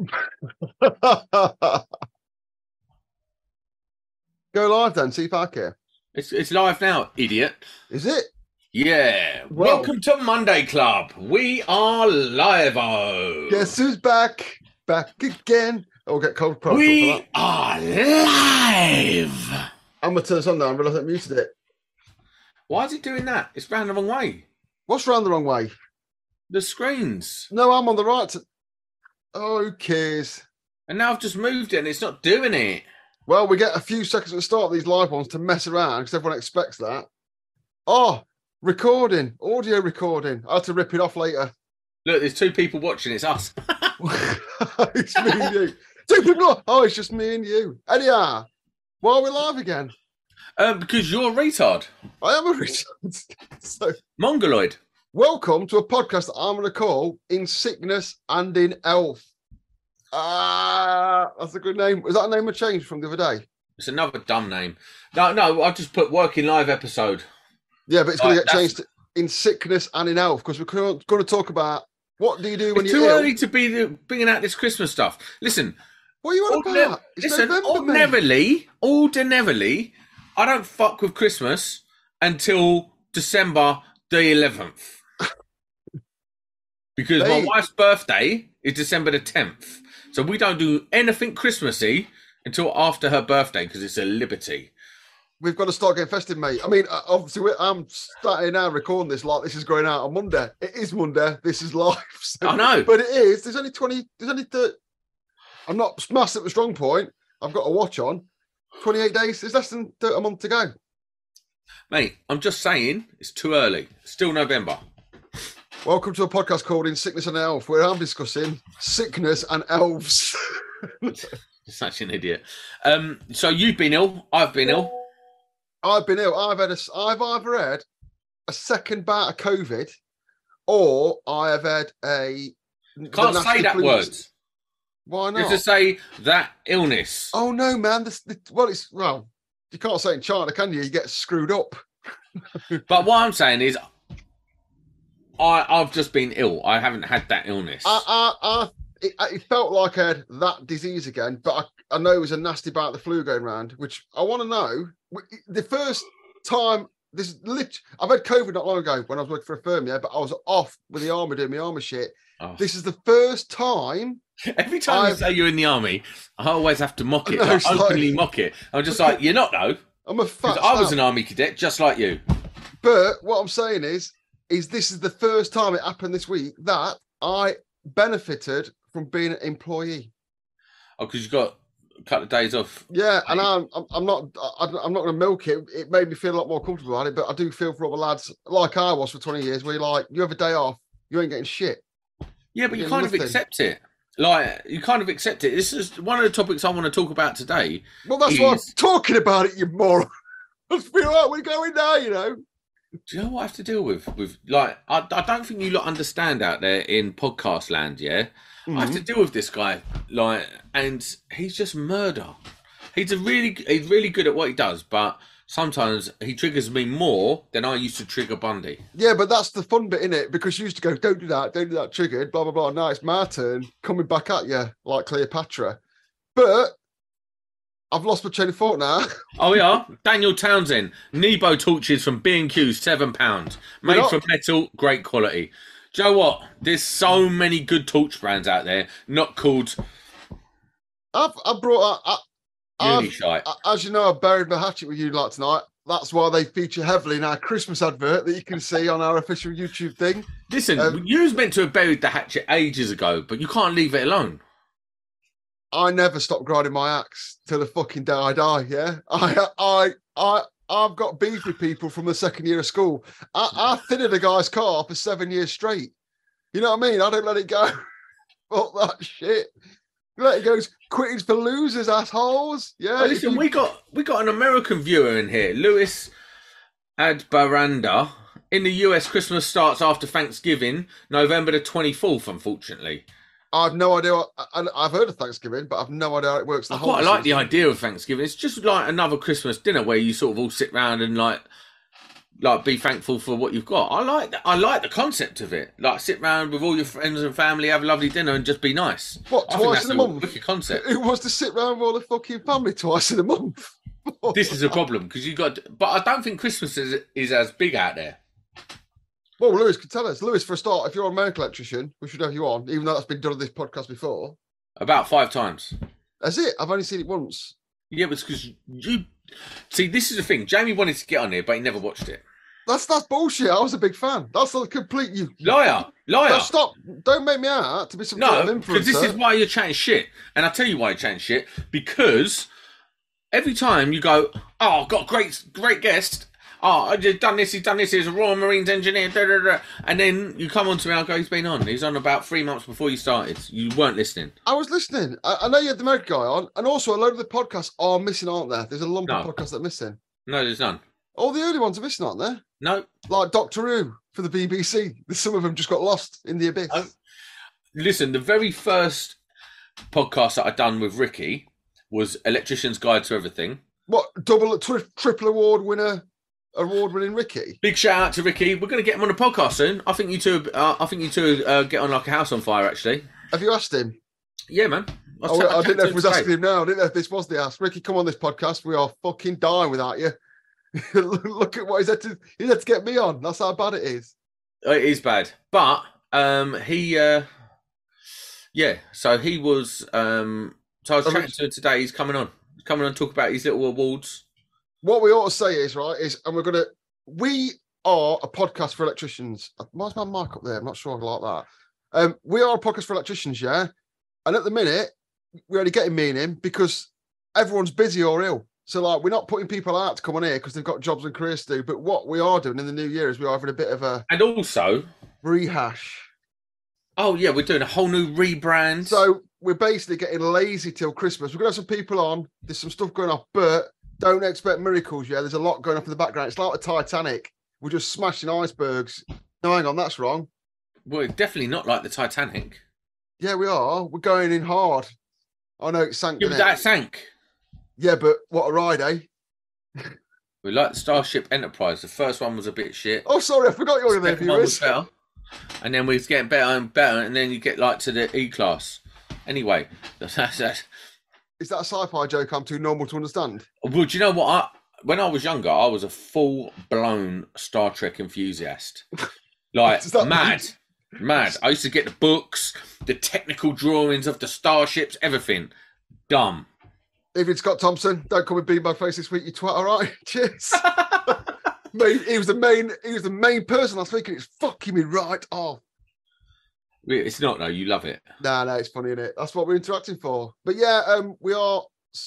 Go live then, see if I care. It's it's live now, idiot. Is it? Yeah. Well- Welcome to Monday Club. We are live. Oh. Guess who's back? Back again. Oh, we'll get cold We are live. I'm gonna turn this on now. I realised I muted it. Why is it doing that? It's round the wrong way. What's round the wrong way? The screens. No, I'm on the right. Oh, who cares? And now I've just moved it and it's not doing it. Well, we get a few seconds at the start of these live ones to mess around because everyone expects that. Oh, recording, audio recording. I had to rip it off later. Look, there's two people watching. It's us. it's me and you. Two people. Oh, it's just me and you. Anyhow, why are we live again? um, because you're a retard. I am a retard. so, Mongoloid. Welcome to a podcast that I'm going to call "In Sickness and in Health." Ah, that's a good name. Was that a name I changed from the other day? It's another dumb name. No, no, I've just put working live episode. Yeah, but it's going to get changed to "In Sickness and in Health" because we're going to talk about what do you do when It's you're too ill. early to be the- bringing out this Christmas stuff. Listen, What are you on Ordina- about? It's listen, November, ordinarily, ordinarily, I don't fuck with Christmas until December the 11th. Because Hey. my wife's birthday is December the 10th. So we don't do anything Christmassy until after her birthday because it's a liberty. We've got to start getting festive, mate. I mean, uh, obviously, we're, I'm starting now recording this like this is going out on Monday. It is Monday. This is live. so- I know. but it is. There's only 20. There's only 30. I'm not smashed at the strong point. I've got a watch on. 28 days. There's less than th- a month to go. Mate, I'm just saying it's too early. It's still November. Welcome to a podcast called In Sickness and Health, where I'm discussing sickness and elves. Such an idiot. Um, so you've been ill. I've been ill. I've been ill. I've had a. I've either had a second bout of COVID, or I have had a. Can't say that flu- word. Why You not? to say that illness. Oh no, man! This, the well, it's well, you can't say it in China, can you? You get screwed up. But what I'm saying is, I I've just been ill. I haven't had that illness. I, I, I it, uh, it felt like I had that disease again, but I, I know it was a nasty bout of the flu going round. Which I want to know. The first time this lit, I've had COVID not long ago when I was working for a firm, yeah, but I was off with the army doing my army shit. Oh. This is the first time. Every time I've- say you're in the army, I always have to mock it, No, like, it's like- openly mock it. I'm just like, you're not though, I'm a fat. I was an army cadet just like you. But what I'm saying is, is this is the first time it happened this week that I benefited from being an employee. Oh, because you got a couple of days off. Yeah, and I'm I'm, not I'm not going to milk it. It made me feel a lot more comfortable about it, but I do feel for other lads like I was for 20 years, where you're like, you have a day off, you ain't getting shit. Yeah, but you kind of accept it. Like you kind of accept it. This is one of the topics I want to talk about today. Well, that's why I'm talking about it, you moron. Let's be right. We're going now, you know. Do you know what I have to deal with? With like, I, I don't think you lot understand out there in podcast land. Yeah, I have to mm-hmm. deal with this guy, like, and he's just murder. He's a really, he's really good at what he does, but sometimes he triggers me more than I used to trigger Bundy. Yeah, but that's the fun bit in it because you used to go, don't do that, don't do that, triggered, blah blah blah. Now it's my turn coming back at you like Cleopatra, but I've lost my chain of thought now. Oh yeah, Daniel Townsend, Nebo torches from B and Q, seven pounds, made not- from metal, great quality. Joe, you know what? There's so many good torch brands out there, not called I've I brought I, I, I've Unishite. A- As you know, I buried my hatchet with you lot tonight. That's why they feature heavily in our Christmas advert that you can see on our official YouTube thing. Listen, um, you was meant to have buried the hatchet ages ago, but you can't leave it alone. I never stop grinding my axe till the fucking day I die. Yeah, I, I, I, I've got beef with people from the second year of school. I, I thinned a guy's car for seven years straight. You know what I mean? I don't let it go. Fuck that shit. Let it go. Quittings for losers, assholes. Yeah. If listen, you- we got we got an American viewer in here, Lewis Adbaranda. In the US, Christmas starts after Thanksgiving, November the twenty fourth. Unfortunately, I've no idea. What, I, I've heard of Thanksgiving, but I've no idea how it works. The I whole quite like the idea of Thanksgiving. It's just like another Christmas dinner where you sort of all sit round and like like be thankful for what you've got. I like that. I like the concept of it. Like sit around with all your friends and family, have a lovely dinner, and just be nice. What I twice in a a month? wicked concept. Who wants to sit around with all the fucking family twice in a month? This is a problem because you got, but I don't think Christmas is is as big out there. Well, Lewis can tell us. Lewis, for a start, if you're a medical electrician, we should have you on, even though that's been done on this podcast before. About five times. That's it. I've only seen it once. Yeah, but because you see, this is the thing. Jamie wanted to get on here, but he never watched it. That's that's bullshit. I was a big fan. That's a complete you. Liar, liar. No, stop! Don't make me out to be some No, because this is why you're chatting shit. And I'll tell you why you're chatting shit. Because every time you go, oh, I've got a great, great guest. Oh, I just done this, he's done this, he's a Royal Marines engineer, da, da, da. and then you come on to me, I go, he's been on. He's on about three months before you started. You weren't listening. I was listening. I, I know you had the medical guy on, and also a load of the podcasts are missing, aren't there? There's a lump of podcasts that are missing. No, there's none. All the early ones are missing, aren't there? No, Like Doctor Who for the BBC. Some of them just got lost in the abyss. Oh. listen, the very first podcast that I done with Ricky was Electrician's Guide to Everything. What double, tri- triple award winner, award winning Ricky? Big shout out to Ricky. We're going to get him on the podcast soon. I think you two, uh, I think you two uh, get on like a house on fire. Actually, Have you asked him? yeah, man. I, Oh, I, I didn't know if it was asking him now. I didn't know if this was the ask. Ricky, come on this podcast. We are fucking dying without you. Look at what he's had to. He had to get me on. That's how bad it is. Uh, It is bad, but um, he, uh, yeah. So he was. Um, so I was Um, chatting to him today. He's coming on. He's coming on to talk about his little awards. What we ought to say is right is, and we're gonna. We are a podcast for electricians. Why's my mic up there? I'm not sure I like that. Um, we are a podcast for electricians, yeah. And at the minute, we're only getting me and him because everyone's busy or ill. So like, we're not putting people out to come on here because they've got jobs and careers to do. But what we are doing in the new year is we are having a bit of a And also, rehash. oh yeah, we're doing a whole new rebrand. So we're basically getting lazy till Christmas. We're gonna have some people on. There's some stuff going off, but don't expect miracles. Yeah, there's a lot going up in the background. It's like the Titanic. We're just smashing icebergs. No, hang on, that's wrong. We're definitely not like the Titanic. Yeah, we are. We're going in hard. I know it sank. Yeah, but that sank. Yeah, but what a ride, eh? We like Starship Enterprise. The first one was a bit shit. Oh, sorry, I forgot you're in there, viewers. better. And then we was getting better and better, and then you get like to the E class. Anyway, that's, that's, Is that a sci-fi joke? I'm too normal to understand. well, do you know what? I, when I was younger, I was a full blown Star Trek enthusiast. Like Does that mad, mad. I used to get the books, the technical drawings of the starships, everything. Dumb. If it's Scott Thompson, don't come with my face this week, you twat. All right, cheers. He was the main. He was the main person I was thinking. it's fucking me right off. It's not though. You love it. No, no, it's funny, is it? That's what we're interacting for. But yeah, um, we are.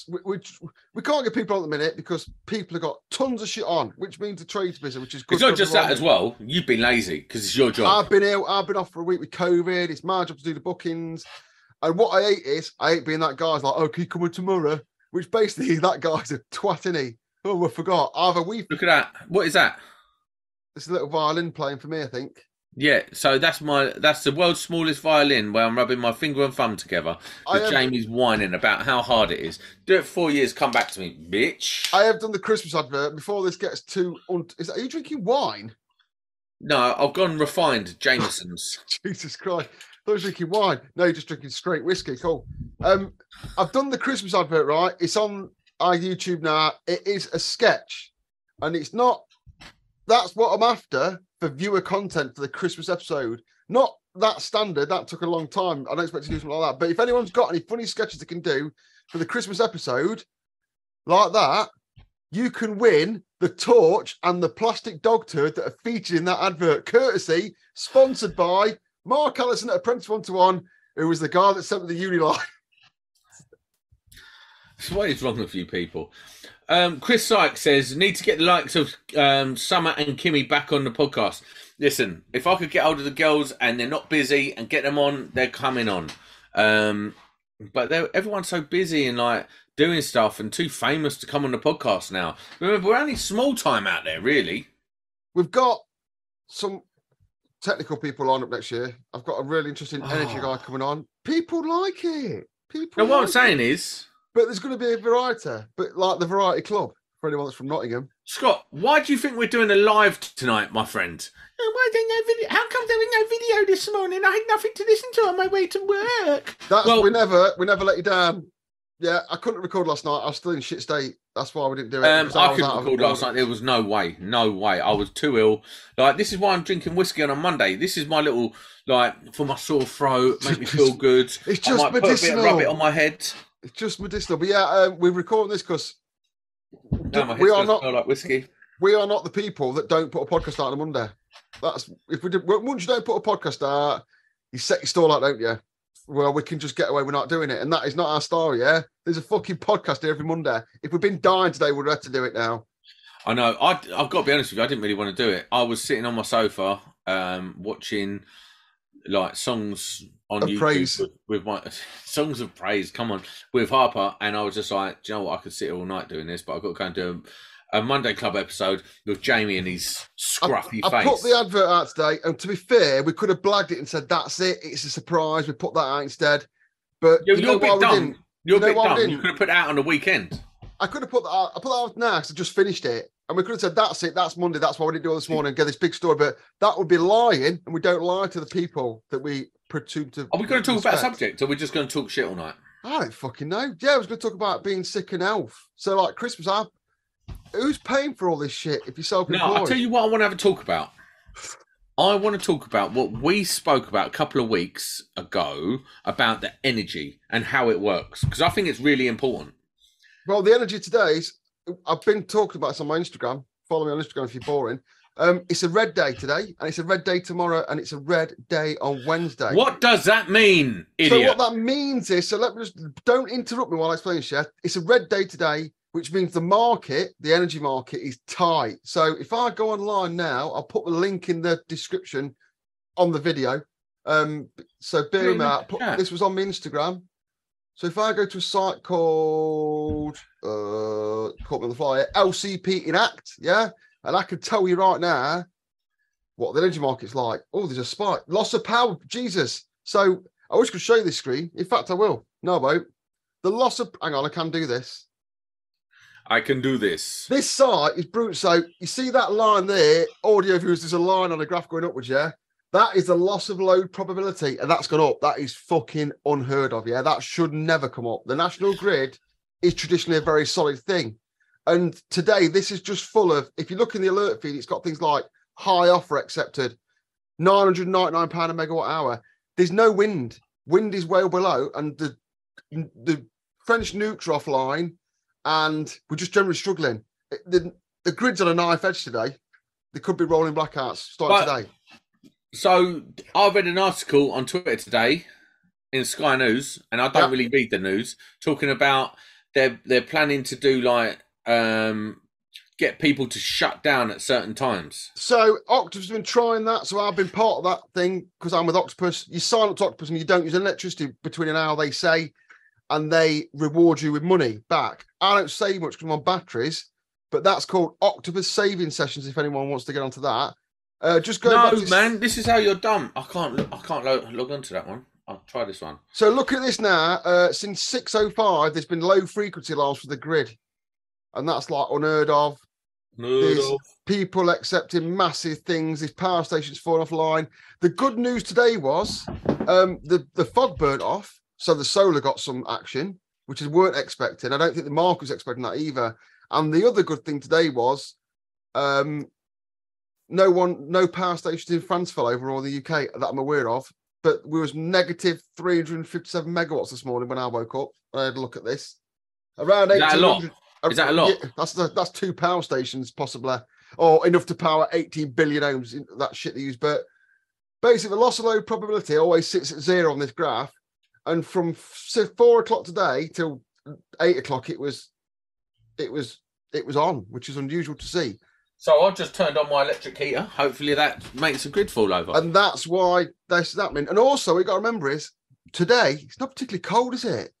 We, we, we can't get people on at the minute because people have got tons of shit on, which means the trade's busy, which is good. It's not just that as well. You've been lazy because it's your job. I've been ill. I've been off for a week with COVID. It's my job to do the bookings. And what I hate is I hate being that guy's like, oh, can you come in tomorrow? Which basically that guy's a twat, isn't he? Oh, I forgot. I have. Look at that. What is that? It's a little violin playing for me, I think. Yeah, so that's my that's the world's smallest violin where I'm rubbing my finger and thumb together. Have, Jamie's whining about how hard it is. Do it for four years, come back to me, bitch. I have done the Christmas advert before this gets too. Un- is are you drinking wine? No, I've gone refined Jameson's. Jesus Christ. I thought you drinking wine. No, you're just drinking straight whiskey. Cool. Um, I've done the Christmas advert, right? It's on our YouTube now. It is a sketch. And it's not that's what I'm after for viewer content for the Christmas episode. Not that standard. That took a long time. I don't expect to do something like that. But if anyone's got any funny sketches they can do for the Christmas episode like that, you can win the torch and the plastic dog turd that are featured in that advert, courtesy sponsored by Mark Allison at Apprentice One to One, who was the guy that sent me the uni line. what is wrong with you people? Um, Chris Sykes says, need to get the likes of um, Summer and Kimmy back on the podcast. Listen, if I could get hold of the girls and they're not busy and get them on, they're coming on. Um, but they're, everyone's so busy and like doing stuff and too famous to come on the podcast now. Remember, we're only small time out there, really. We've got some technical people on up next year. I've got a really interesting energy Oh. guy coming on. People like it. People. Now, what I'm saying it. is, but there's going to be a variety, but like the variety club for anyone that's from Nottingham. Scott, why do you think we're doing a live tonight, my friend? Oh, why there no video? How come there was no video this morning? I had nothing to listen to on my way to work. That's Well- we never we never let you down. Yeah, I couldn't record last night. I was still in shit state. That's why we didn't do it. Um, because I couldn't record last night. There was no way, no way. I was too ill. Like this is why I'm drinking whiskey on a Monday. This is my little like for my sore throat, make me feel good. It's I just might put a bit medicinal. of rub it on my head. It's just medicinal. But yeah, um, we're recording this because head's we are not like whiskey. we are not the people that don't put a podcast out on a Monday. That's if we did once you don't put a podcast out, you set your stall out, don't you? Well, we can just get away with not doing it, and that is not our style. Yeah, there's a fucking podcast here every Monday. If we've been dying today, we'd have to do it now. I know. I, I've got to be honest with you. I didn't really want to do it. I was sitting on my sofa, um, watching like songs on YouTube praise. With, with my songs of praise. Come on, with Harper, and I was just like, do you know what? I could sit all night doing this, but I've got to go and do a, a Monday Club episode with Jamie and his scruffy I face. put the advert out today, and to be fair, we could have blagged it and said that's it. It's a surprise. We put that out instead. But You're, you know a bit dumb. You're a bit dumb. You could have put it out on the weekend. I could have put that out. I put that out now because I just finished it. And we could have said, that's it, that's Monday, that's why we didn't do it this morning, get this big story. But that would be lying, and we don't lie to the people that we Are oh, we going to talk about a subject, or are we just going to talk shit all night? I don't fucking know. Yeah, I was going to talk about being sick and health. So, like Christmas, I, who's paying for all this shit if you're self No. I'll tell you what I want to have a talk about. I want to talk about what we spoke about a couple of weeks ago about the energy and how it works because I think it's really important. Well, the energy today is. I've been talking about this on my Instagram. Follow me on Instagram if you're boring. Um, it's a red day today, and it's a red day tomorrow, and it's a red day on Wednesday. What does that mean, idiot? So what that means is, so let me just don't interrupt me while I explain, Chef. It's a red day today, which means the market, the energy market, is tight. So if I go online now, I'll put the link in the description on the video. Um, so bear in mind, this was on my Instagram. So if I go to a site called uh caught me on the fly, LCP Enact, yeah, and I can tell you right now what the energy market's like. Oh, there's a spike, loss of power, Jesus. So I wish I could show you this screen. In fact, I will. No, I won't. The loss of hang on, I can do this. I can do this. This site is brutal. So you see that line there, audio viewers, there's a line on a graph going upwards, yeah? That is the loss of load probability, and that's gone up. That is fucking unheard of, yeah? That should never come up. The national grid is traditionally a very solid thing. And today, this is just full of, if you look in the alert feed, it's got things like high offer accepted, £999 a megawatt hour. There's no wind. Wind is well below, and the the French nukes are offline, and we're just generally struggling. The, the grid's on a knife edge today. There could be rolling blackouts starting But- today. So I read an article on Twitter today in Sky News, and I don't Yeah. really read the news, talking about they're they're planning to do like um get people to shut down at certain times. So Octopus has been trying that. So I've been part of that thing because I'm with Octopus. You sign up to Octopus and you don't use electricity between an hour, they say, and they reward you with money back. I don't save much because I'm on batteries, but that's called Octopus saving sessions. If anyone wants to get onto that, uh, just go. no, to- man, this is how you're dumb. I can't I can't log, log on to that one. I'll try this one. So look at this now. Uh, since 6:05, there's been low frequency alarms for the grid, and that's like unheard of. There's people accepting massive things. These power stations falling offline. The good news today was um, the the fog burnt off, so the solar got some action, which is weren't expecting. I don't think the market was expecting that either. And the other good thing today was um, no one, no power stations in France fell over or the UK that I'm aware of. But we was negative 357 megawatts this morning when I woke up. I had a look at this. Around Is that 1800 Is that a lot? Yeah, that's that's two power stations possibly, or enough to power 18 billion ohms. in That shit they use, but basically the loss of load probability always sits at zero on this graph, and from four o'clock today till eight o'clock, it was, it was, it was on, which is unusual to see, So I've just turned on my electric heater. Hopefully that makes the grid fall over. and that's why this is happening. And also, we got to remember is today it's not particularly cold, is it?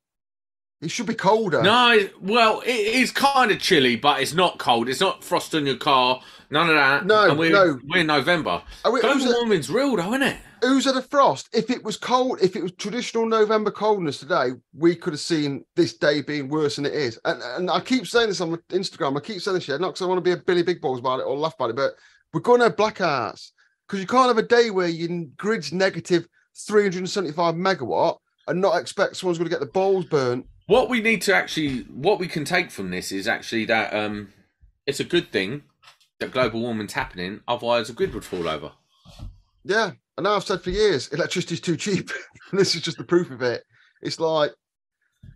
It should be colder. No, well, it is kind of chilly, but it's not cold. It's not frost on your car. None of that. No, and we're, no. we're in November. We- Global warming's real, though, isn't it? who's had a frost? If it was cold, if it was traditional November coldness today, we could have seen this day being worse than it is. And, and I keep saying this on Instagram. I keep saying this shit, not because I want to be a Billy Big Balls about it or laugh about it, but we're going to have blackouts because you can't have a day where your grid's negative 375 megawatt and not expect someone's going to get the balls burnt. What we need to actually, what we can take from this is actually that um, it's a good thing that global warming's happening. Otherwise, the grid would fall over. Yeah, and I've said for years, electricity's too cheap. and this is just the proof of it. It's like,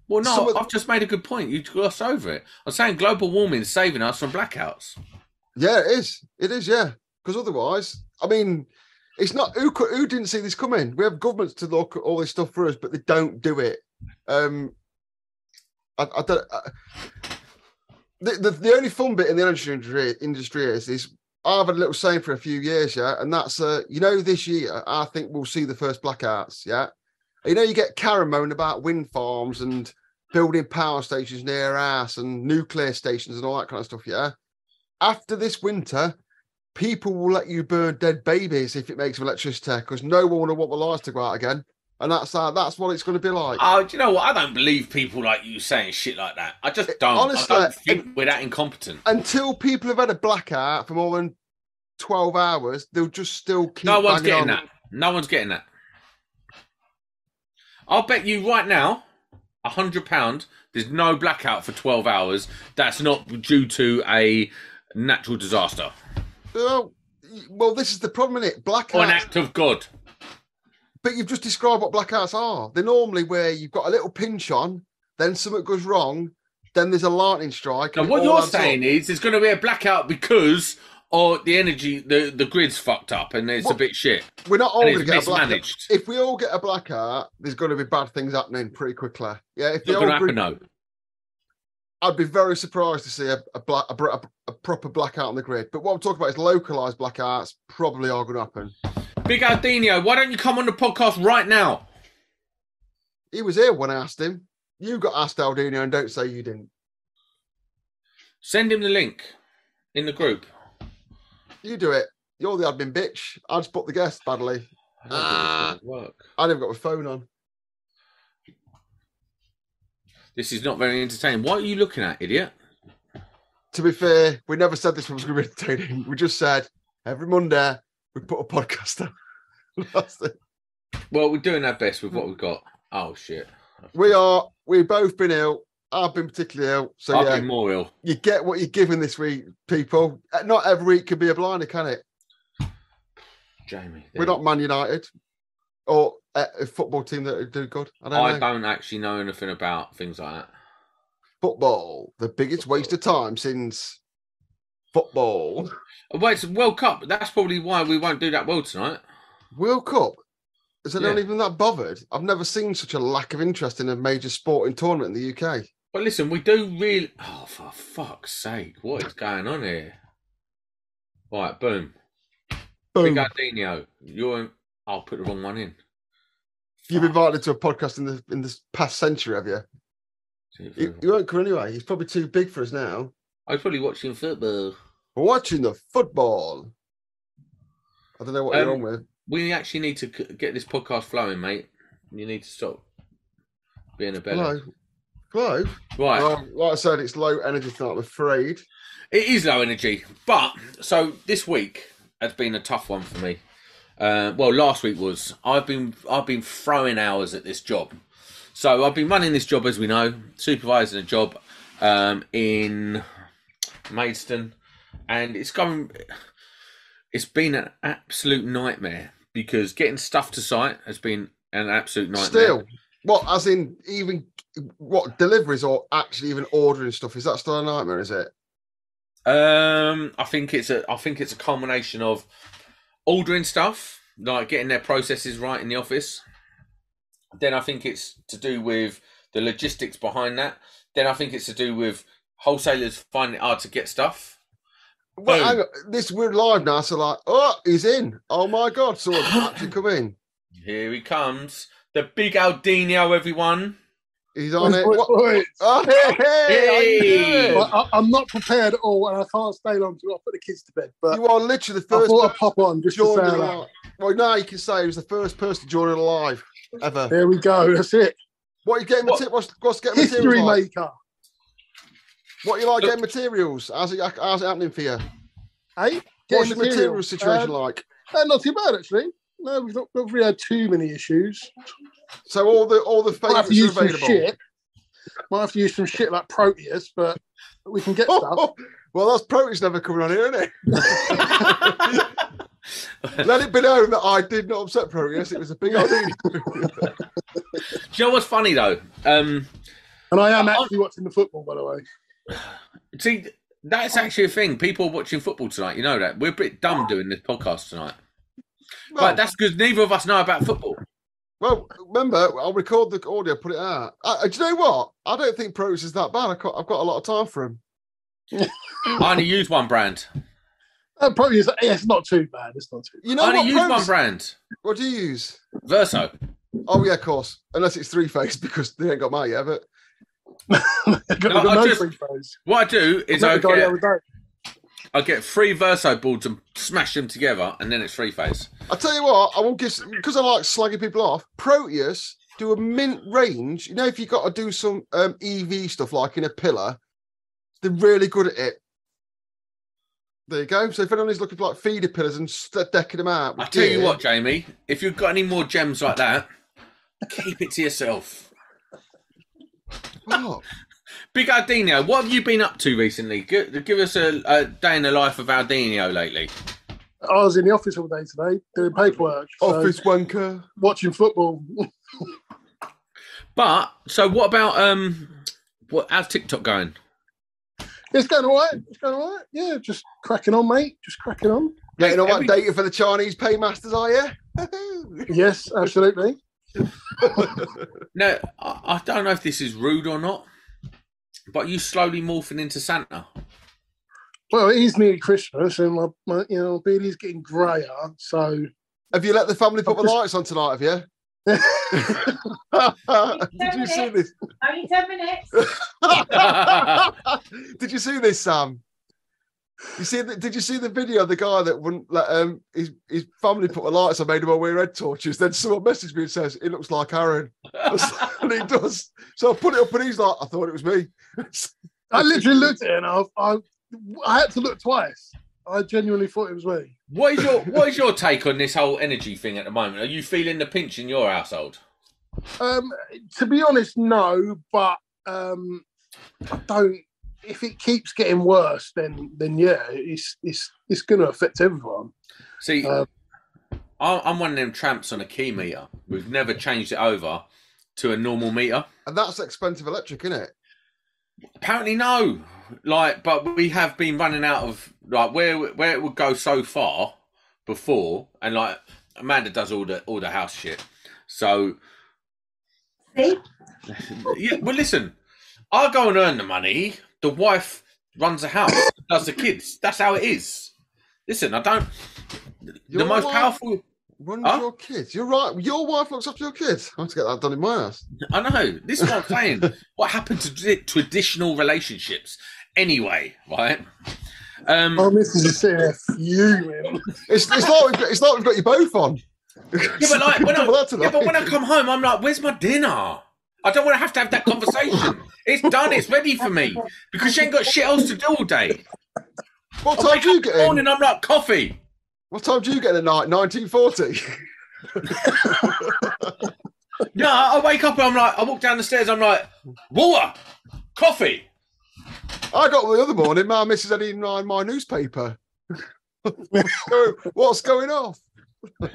well, no, I've just made a good point. You glossed over it. I'm saying global warming is saving us from blackouts. Yeah, it is. It is. Yeah, because otherwise, I mean, it's not who who didn't see this coming. We have governments to look at all this stuff for us, but they don't do it. Um, I, I don't. I, the, the, the only fun bit in the energy industry, industry is is I've had a little saying for a few years, yeah, and that's uh, you know, this year I think we'll see the first blackouts, yeah. You know, you get Karen about wind farms and building power stations near us and nuclear stations and all that kind of stuff, yeah. After this winter, people will let you burn dead babies if it makes electricity because no one will want the lights to go out again. And that's uh, that's what it's going to be like. Oh, do you know what? I don't believe people like you saying shit like that. I just don't. Honestly, I don't think we're that incompetent. Until people have had a blackout for more than twelve hours, they'll just still keep. No one's getting on. that. No one's getting that. I'll bet you right now, a hundred pound. There's no blackout for twelve hours. That's not due to a natural disaster. Well, well, this is the problem, is it? Blackouts. Or an act of God. But you've just described what blackouts are. They're normally where you've got a little pinch on, then something goes wrong, then there's a lightning strike. Now, what you're saying up. is there's going to be a blackout because or the energy, the, the grid's fucked up and it's well, a bit shit. We're not all going to get a blackout. If we all get a blackout, there's going to be bad things happening pretty quickly. Yeah, if it's not going to happen, no. I'd be very surprised to see a, a, black, a, a, proper blackout on the grid. But what I'm talking about is localized blackouts probably are going to happen. Big Aldino, why don't you come on the podcast right now? He was here when I asked him. You got asked Aldino and don't say you didn't. Send him the link in the group. You do it. You're the admin bitch. I just put the guest badly. I, ah, work. I never got my phone on. This is not very entertaining. What are you looking at, idiot? To be fair, we never said this was going to be entertaining. We just said every Monday we put a podcast on. It. Well, we're doing our best with what we've got. Oh shit. We are. We've both been ill. I've been particularly ill. So I've yeah, been more ill. You get what you're given this week, people. Uh, not every week can be a blinder, can it? Jamie, we're not Man United or a football team that do good. I don't, I don't actually know anything about things like that. Football, the biggest waste of time since football. Well, it's World Cup. That's probably why we won't do that well tonight. World Cup. Is it yeah. not even that bothered? I've never seen such a lack of interest in a major sporting tournament in the UK. But listen, we do really. Oh, for fuck's sake! What is going on here? Right, boom. Boom. Big Aldino, you're. I'll put the wrong one in. You've been invited to a podcast in the in this past century, have you? You, you won't come anyway. He's probably too big for us now. I was probably watching football. Watching the football. I don't know what um, you're on with. We actually need to get this podcast flowing, mate. You need to stop being a belly. Hello. Hello. Right. Well, like I said, it's low energy tonight, I'm afraid. It is low energy. But, so this week has been a tough one for me. Uh, well, last week was. I've been I've been throwing hours at this job. So I've been running this job, as we know, supervising a job um, in Maidstone, and it's going. It's been an absolute nightmare because getting stuff to site has been an absolute nightmare. Still, what as in even what deliveries or actually even ordering stuff is that still a nightmare? Is it? Um, I think it's a I think it's a combination of ordering stuff, like getting their processes right in the office. Then I think it's to do with the logistics behind that. Then I think it's to do with wholesalers finding it hard to get stuff. Well, hang on. this we're live now, so like, oh, he's in. Oh my god, someone's actually come in. Here he comes, the big Aldino, everyone. He's on Boys, it. boys, What- boys. Oh, hey, hey, Hey. how But I, I'm not prepared at all, and I can't stay long to put the kids to bed. But you, are literally the I first thought I'd pop on just to joining say that. Well, now you can say he was the first person to join it live ever. There we go. That's it. What are you getting? What- Mate- what's, what's getting History materials like? Maker. What you like getting materials? How's it, how's it happening for you? Hey, What's Getting your material material. situation Um, like? Uh, not too bad actually. No, we've not, not really had too many issues. So all the all the Might have favourites to use are some available. shit. Might have to use some shit like Proteus, but we can get stuff. well, that's Proteus never coming on here, isn't it? Let it be known that I did not upset Proteus. It was a big idea. Do you know what's funny though? Um, And I am actually watching the football, by the way. see, that's actually a thing. People watching football tonight, you know that we're a bit dumb doing this podcast tonight. well, But that's because neither of us know about football. well, remember, I'll record the audio, put it out. Uh, do you know what? I don't think Proteus is that bad. I've got, I've got a lot of time for him. I only use one brand. Uh, Proteus, yeah, it's not too bad. It's not too You know I know only what? use one brand. what do you use? Verso. Oh yeah, of course. Unless it's three phase because they ain't got mine yet. But bad. I've got, No, I've got I no just- free throws. What I do is Met I the guy the get. I get three Verso boards and smash them together, and then it's three phase. I tell you what, I won't give because I like slagging people off. Proteus do a mint range. You know, if you got to do some um, EV stuff like in a pillar, they're really good at it. There you go. So if anyone's looking for like feeder pillars and st- decking them out, I with tell you what, Jamie, if you've got any more gems like that, keep it to yourself. What? Big Aldino, what have you been up to recently? Give, give us a, a day in the life of Aldino lately. I was in the office all day today doing paperwork, so office wanker. watching football. But so, what about um, what? How's TikTok going? It's going all right. It's going all right. Yeah, just cracking on, mate. Just cracking on. Getting all Every- that data for the Chinese paymasters, are you? Yes, absolutely. No, I, I don't know if this is rude or not, but you slowly morphing into Santa. Well, it is nearly Christmas, and my, my you know beardy's getting grayer. So have you let the family put the lights on tonight? Have you? Did you see this? Only 10 minutes. did you see this, Sam? You see? The, did you see the video of the guy that wouldn't let um his his family put the lights on, made him all wear head torches? Then someone messaged me and says it looks like Aaron, and he does. So I put it up, and he's like, I thought it was me. I literally looked at it, and I, I I had to look twice. I genuinely thought it was me. what is your What is your take on this whole energy thing at the moment? Are you feeling the pinch in your household? Um, to be honest, no, but um, I don't. If it keeps getting worse, then then yeah, it's it's it's going to affect everyone. See, Um, I'm I'm one of them tramps on a key meter. We've never changed it over to a normal meter. and that's expensive electric, isn't it? Apparently, no. Like, but we have been running out of like where where it would go so far before, and like Amanda does all the all the house shit. So See? yeah, well, listen, I go and earn the money. The wife runs the house, does the kids. That's how it is. Listen, I don't. Your the most wife powerful. Runs Huh? your kids. You're right. Your wife looks after your kids. I have to get that done in my house. I know. This is what I'm saying. what happened to tra- traditional relationships? Anyway, right? Um, My missus is there fuming. It's, it's like we've got, it's like we've got you both on. Yeah, but like when I, yeah, but when I come home, I'm like, "Where's my dinner?" I don't want to have to have that conversation. It's done. It's ready for me because she ain't got shit else to do all day. what time do you get the in? morning, I'm like, coffee. What time do you get in at night? 1940. No, I wake up and I'm like, I walk down the stairs. I'm like, water, coffee. I got the other morning. My missus had eaten my, my newspaper. what's, going, what's going off?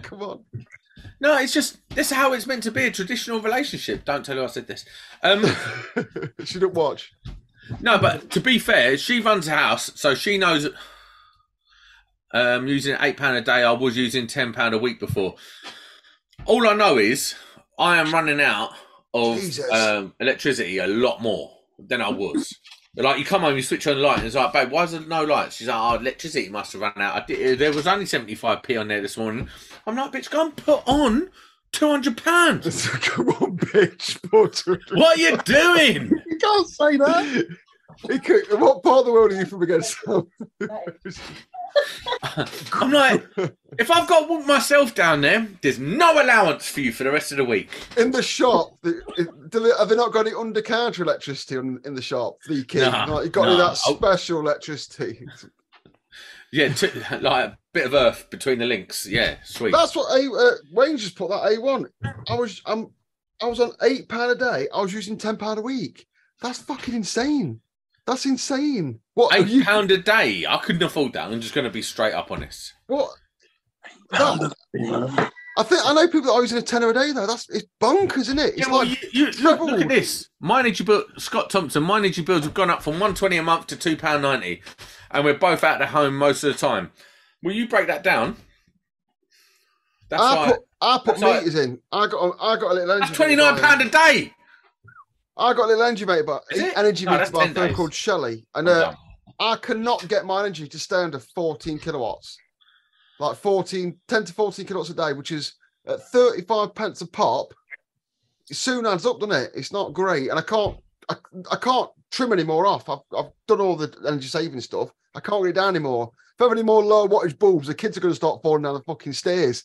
Come on. No, it's just this is how it's meant to be a traditional relationship. Don't tell her I said this. Um, she didn't watch. no, but to be fair, she runs a house, so she knows. Um, using eight pound a day, I was using ten pound a week before. All I know is I am running out of um, electricity a lot more than I was. Like you come home, you switch on the light, and it's like, babe, why is there no lights? She's like, oh, electricity must have run out. I did, there was only seventy five p on there this morning. I'm like, bitch, go and put on Two hundred pounds. Come on, bitch. What are you doing? You can't say that. Could, what part of the world are you from again? Sam? I'm like, if I've got to myself down there, there's no allowance for you for the rest of the week. in the shop, the, have they not got any under counter electricity in, in the shop your kid? Nah, like, you got any of that special electricity? Yeah, t- like a bit of earth between the links. Yeah, sweet. That's what A, uh, Wayne just put that A1. I was um, I was on eight pound a day. I was using ten pound a week. That's fucking insane. That's insane. What Eight you? pound a day. I couldn't afford that. I'm just going to be straight up honest. What? Pound That, of- you know. I think I know people that are using a tenner a day though. That's it's bonkers, isn't it? It's Yeah, well, like you, you, look, look at this. My energy bill, Scott Thompson. My energy bills have gone up from one twenty a month to two pound ninety, and we're both out of home most of the time. Will you break that down? That's I put I put like- meters in. I got a- I got a little energy. that's twenty nine pound a day. I got a little energy meter, but energy No, meter that's by a 10 called Shelly, and uh. I cannot get my energy to stay under 14 kilowatts, like 14, 10 to 14 kilowatts a day, which is at 35 pence a pop. It soon adds up, doesn't it? It's not great, and I can't, I, I can't trim any more off. I've, I've done all the energy saving stuff. I can't get down anymore. If I have any more low wattage bulbs, the kids are going to start falling down the fucking stairs.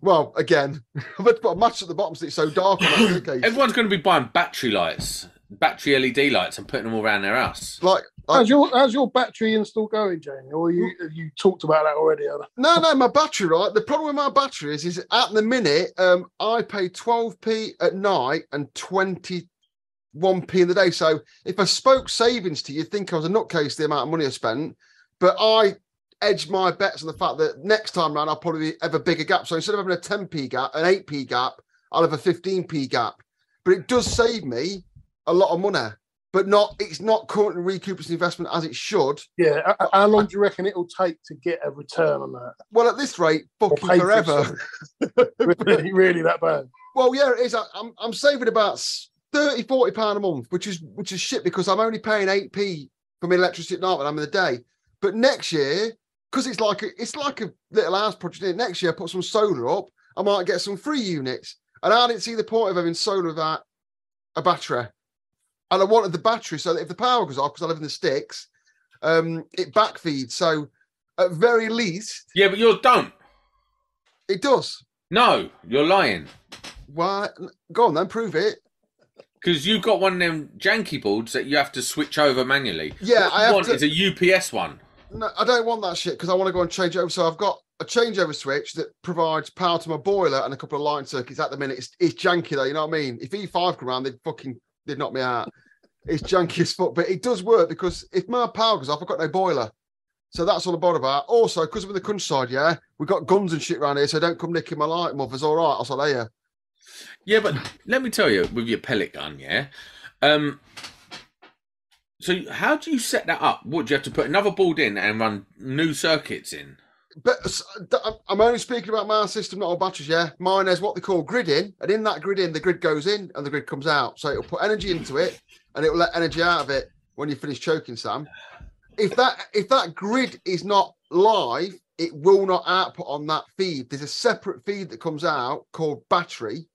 Well, again, I've had to put a match at the bottom so it's so dark on that staircase. Everyone's going to be buying battery lights, battery LED lights, and putting them all around their house. Like, like How's your how's your battery install going, Jamie? Or you have you talked about that already? No, no, my battery, right? The problem with my battery is, is at the minute, um, I pay 12p at night and 21p in the day. So if I spoke savings to you, you'd think I was a nutcase the amount of money I spent. But I edge my bets on the fact that next time round I'll probably have a bigger gap. So instead of having a 10p gap, an 8p gap, I'll have a 15p gap. But it does save me a lot of money. But not it's not currently recouping its investment as it should. Yeah. How long do you reckon it'll take to get a return on that? Well, at this rate, fucking forever. really, really that bad? Well, yeah, it is. I- I'm I'm saving about s- 30, 40 pound a month, which is which is shit because I'm only paying 8p for my electricity at night when I'm in the day. But next year, because it's like a, it's like a little house project. isn't it? Next year, I put some solar up. I might get some free units, and I didn't see the point of having solar without a battery. And I wanted the battery so that if the power goes off, because I live in the sticks, um, it backfeeds. So at very least, Yeah, but you don't. it does. No, you're lying. Why? Go on then, prove it. Because you've got one of them janky boards that you have to switch over manually. Yeah, what I you have want to- is a UPS one. No, I don't want that shit because I want to go and change over. So I've got a changeover switch that provides power to my boiler and a couple of line circuits. At the minute, it's, it's janky though. You know what I mean? If E5 come around, they'd fucking they'd knock me out. It's janky as fuck, but it does work because if my power goes off, I've got no boiler. So that's all bothered about. Also, because we're in the countryside, yeah, we've got guns and shit around here, so don't come nicking my light muffers. All right, I'll say later. Yeah, but let me tell you, with your pellet gun, yeah. Um. So how do you set that up? What do you have to put another board in and run new circuits in? But I'm- only speaking about my system, not all batteries. Yeah, mine has what they call grid in, and in that grid in, the grid goes in and the grid comes out. So it'll put energy into it, and it will let energy out of it when you finish choking, Sam. If that if that grid is not live, it will not output on that feed. There's a separate feed that comes out called battery.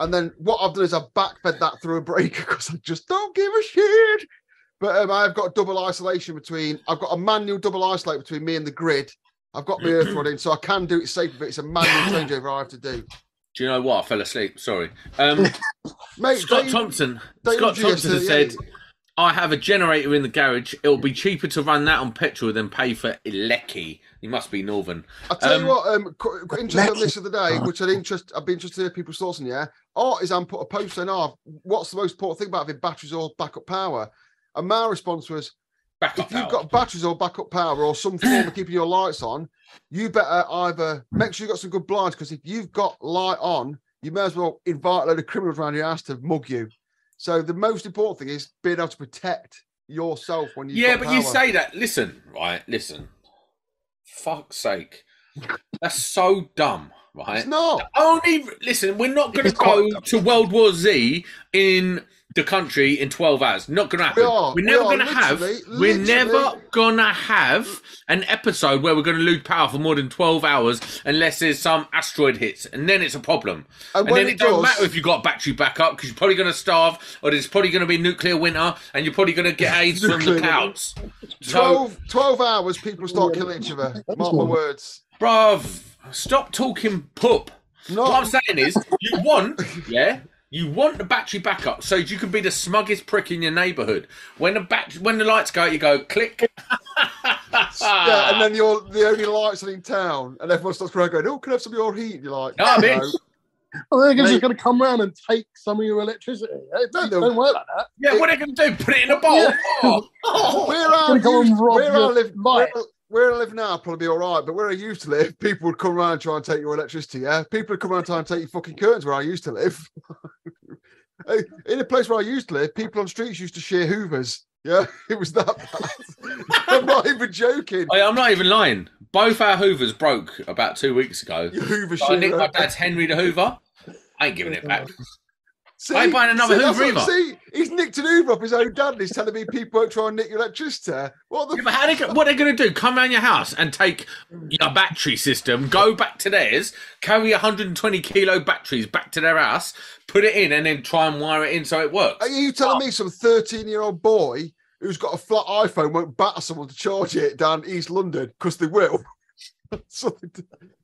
And then what I've done is I've backfed that through a breaker because I just don't give a shit. But um, I've got double isolation between. I've got a manual double isolate between me and the grid. I've got my earth rod in, so I can do it safely. But it's a manual changeover I have to do. Do you know what? I fell asleep. Sorry. Um, Mate, Scott Thompson. Scott Thompson has said, "I have a generator in the garage. It'll be cheaper to run that on petrol than pay for Lecky. He must be northern. I tell Um, you what, um, qu- qu- interested on this of the day, which I'd interest, I'd be interested to hear people's thoughts on. Yeah, Artisan put a post saying, "Oh, what's the most important thing about having batteries or backup power?" And my response was, Back up if you've power. got batteries or backup power or some form of keeping your lights on, you better either make sure you've got some good blinds because if you've got light on, you may as well invite a load of criminals around your house to mug you. So the most important thing is being able to protect yourself when you yeah, but you say that. Listen, right? Listen. Fuck's sake, that's so dumb, right? it's not. Only listen, we're not going to go to World War Z in the country in 12 hours. Not gonna happen. We are, are we never are, gonna have. literally, We're never gonna have an episode where we're gonna lose power for more than 12 hours unless there's some asteroid hits, and then it's a problem. And And, when then it it, don't matter if you got battery backup because you're probably gonna starve, or there's probably gonna be nuclear winter, and you're probably gonna get AIDS from the winter. clouds. So, 12, 12 hours, people start killing each other. Mark my words. bruv, stop talking poop. No, What I'm saying is, you want, yeah, you want the battery backup so you can be the smuggest prick in your neighbourhood. When the bat- when the lights go out, you go click. yeah, and then you're the only lights on in town, and everyone starts crying, going, "Oh, can I have some of your heat?" And you're like, "No." bitch. Well, they're just going to come round and take some of your electricity. It No, don't, don't work like that. yeah, what are they going to do? Put it in a bowl? Yeah. Oh, oh. Where I Gonna come and used, rob where I live, where, light. where I live now, probably be all right. But where I used to live, people would come around and try and take your electricity. Yeah, people would come around and try and take your fucking curtains where I used to live. Hey, in a place where I used to live, people on streets used to share Hoovers. Yeah, it was that bad. I'm not even joking. Hey, I'm not even lying. Both our Hoovers broke about two weeks ago. Your Hoover So I nicked my dad's Henry the Hoover. I ain't giving it back. See, I buying another see, Hoover See, he's nicked an Hoover off his own dad and he's telling me people won't try and nick your electricity. What the Yeah, but how they, what are they going to do? Come around your house and take your battery system, go back to theirs, carry 120 kilo batteries back to their house, put it in, and then try and wire it in so it works. Are you telling me some 13 year old boy who's got a flat iPhone won't batter someone to charge it down East London? Because they will. So,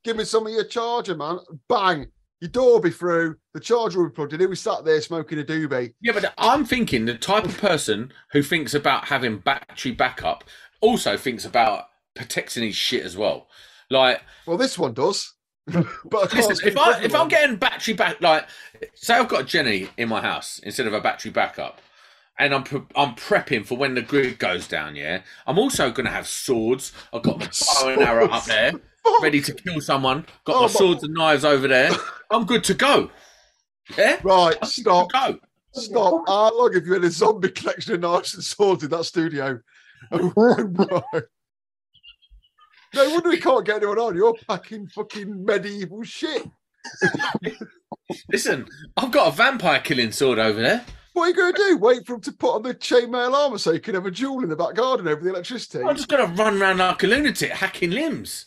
Give me some of your charger, man. Bang. Your door will be through. The charger will be plugged in. He'll be sat there smoking a doobie. Yeah, but I'm thinking the type of person who thinks about having battery backup also thinks about protecting his shit as well. Like, Well, this one does. but I listen, if I if I'm getting battery back, like, say I've got genny in my house instead of a battery backup, and I'm pre- I'm prepping for when the grid goes down. Yeah, I'm also going to have swords. I've got my bow and arrow up there. Ready to kill someone. Got Oh, my swords and knives over there. I'm good to go. Yeah, Right, I'm stop. go. Stop. How long have you had a zombie collection of knives and swords in that studio? Oh. No wonder we can't get anyone on. You're packing fucking medieval shit. Listen, I've got a vampire killing sword over there. What are you going to do? Wait for him to put on the chainmail armor so you can have a duel in the back garden over the electricity? I'm just going to run around like a lunatic, hacking limbs.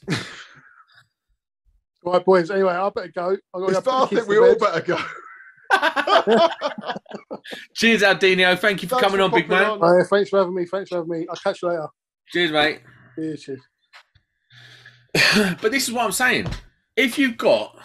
Right, boys. Anyway, I better go. I've got to It's I think we all better go. Cheers, Aldino. Thank you for Thanks coming on, big man. on. Yeah, thanks for having me. Thanks for having me. I'll catch you later. Cheers, mate. Yeah, cheers. but this is what I'm saying. If you've got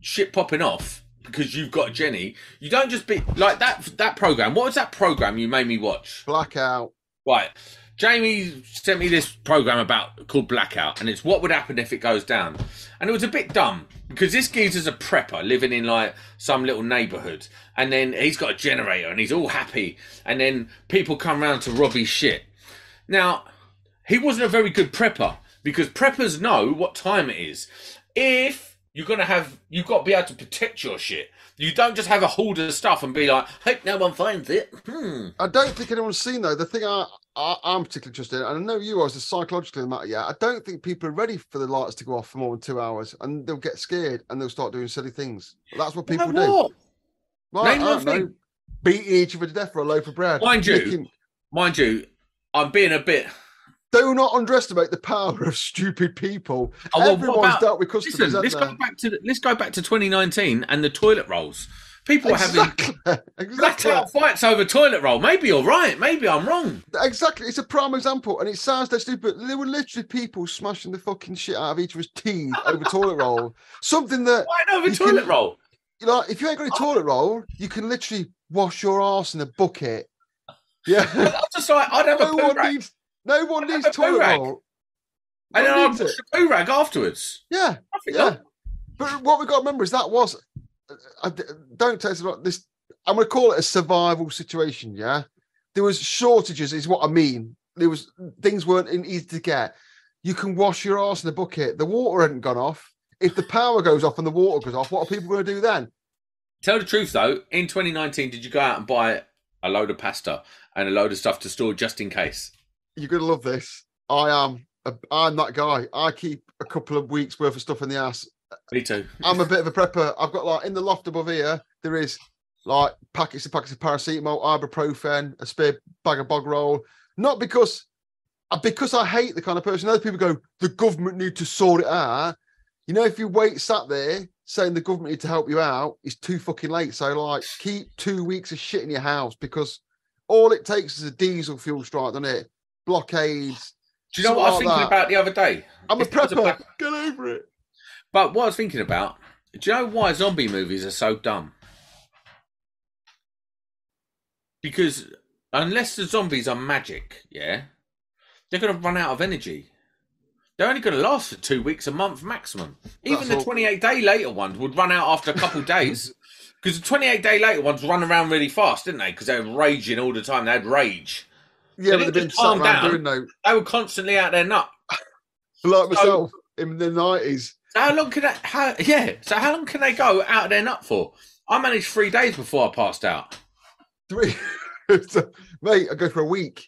shit popping off because you've got genny, you don't just be like that. That program. What was that program you made me watch? Blackout. Right. Jamie sent me this program about called Blackout, and it's what would happen if it goes down. And it was a bit dumb because this geezer's a prepper living in like some little neighbourhood, and then he's got a generator and he's all happy, and then people come round to rob his shit. Now, he wasn't a very good prepper because preppers know what time it is. If you're gonna have, you've got to be able to protect your shit. You don't just have a hoard of stuff and be like, hope no one finds it. Hmm. I don't think anyone's seen though. The thing I, I I'm particularly interested in, and I know you are, is the psychological matter. Yeah, I don't think people are ready for the lights to go off for more than two hours, and they'll get scared and they'll start doing silly things. That's what people Like do. what? Right, Name I one don't know. Beating each other to death for a loaf of bread. Mind you- Nicking- Mind you, I'm being a bit. do not underestimate the power of stupid people. Oh, well, Everyone's about- dealt with customers. Listen, let's go back to let's go back to 2019 and the toilet rolls. People were having Exactly. Exactly. blackout fights over toilet roll. Maybe you're right. Maybe I'm wrong. Exactly. It's a prime example, and it sounds that stupid. but There were literally people smashing the fucking shit out of each other's teeth over toilet roll. Something that, Why over toilet can- roll? you know, if you ain't got a toilet roll, you can literally wash your ass in a bucket. Yeah. I'm just like I'd have a no poo one rag, needs. No one Have needs a toilet rag. roll. and then I'd wash the poo rag afterwards. Yeah. Yeah. But what we've got to remember is that was. I, don't us about this. I'm going to call it a survival situation. Yeah, there was shortages, is what I mean. There was things weren't easy to get. You can wash your ass in a bucket. The water hadn't gone off. If the power goes off and the water goes off, what are people going to do then? Tell the truth though, in 2019, did you go out and buy a load of pasta and a load of stuff to store just in case? You're going to love this. I am. A, I'm that guy. I keep a couple of weeks worth of stuff in the ass. Me too. I'm a bit of a prepper. I've got like in the loft above here. There is like packets and packets of paracetamol, ibuprofen, a spare bag of bog roll. Not because, uh, because I hate the kind of person. Other people go, the government need to sort it out. You know, if you wait sat there saying the government need to help you out, it's too fucking late. So like, keep two weeks of shit in your house because all it takes is a diesel fuel strike, doesn't it? Blockades. Do you know what I was like thinking that. about the other day? I'm a If a prepper. black- Get over it. But what I was thinking about, do you know why zombie movies are so dumb? Because unless the zombies are magic, yeah, they're going to run out of energy. They're only going to last for two weeks, a month maximum. Even That's the all... 28 day later ones would run out after a couple days. Because the 28 day later ones run around really fast, didn't they? Because they were raging all the time. They had rage. Yeah, they but they've been calmed down. Doing, they were constantly out there nut. like so, myself in the 90s, how long can that? How yeah? So how long can they go out of their nut for? I managed three days before I passed out. Three, mate. I go for a week.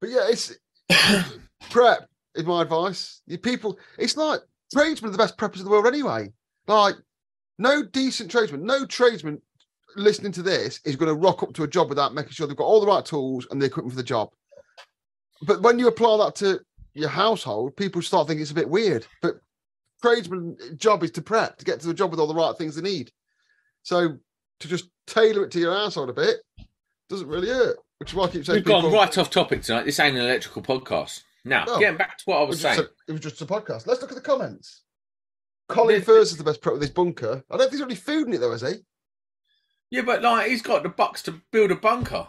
But yeah, it's prep is my advice. You people, it's like tradesmen are the best preppers in the world anyway. Like, no decent tradesman, no tradesman listening to this is going to rock up to a job without making sure they've got all the right tools and the equipment for the job. But when you apply that to your household, people start thinking it's a bit weird. But tradesman job is to prep to get to the job with all the right things they need. So to just tailor it to your household a bit doesn't really hurt. Which is why I keep saying We've gone right off topic tonight. This ain't an electrical podcast. Now, No. getting back to what I was saying. a, it was just a podcast. Let's look at the comments. Colin Furze is the best prep with his bunker. I don't think there's any food in it though, is he? Yeah, but like he's got the bucks to build a bunker.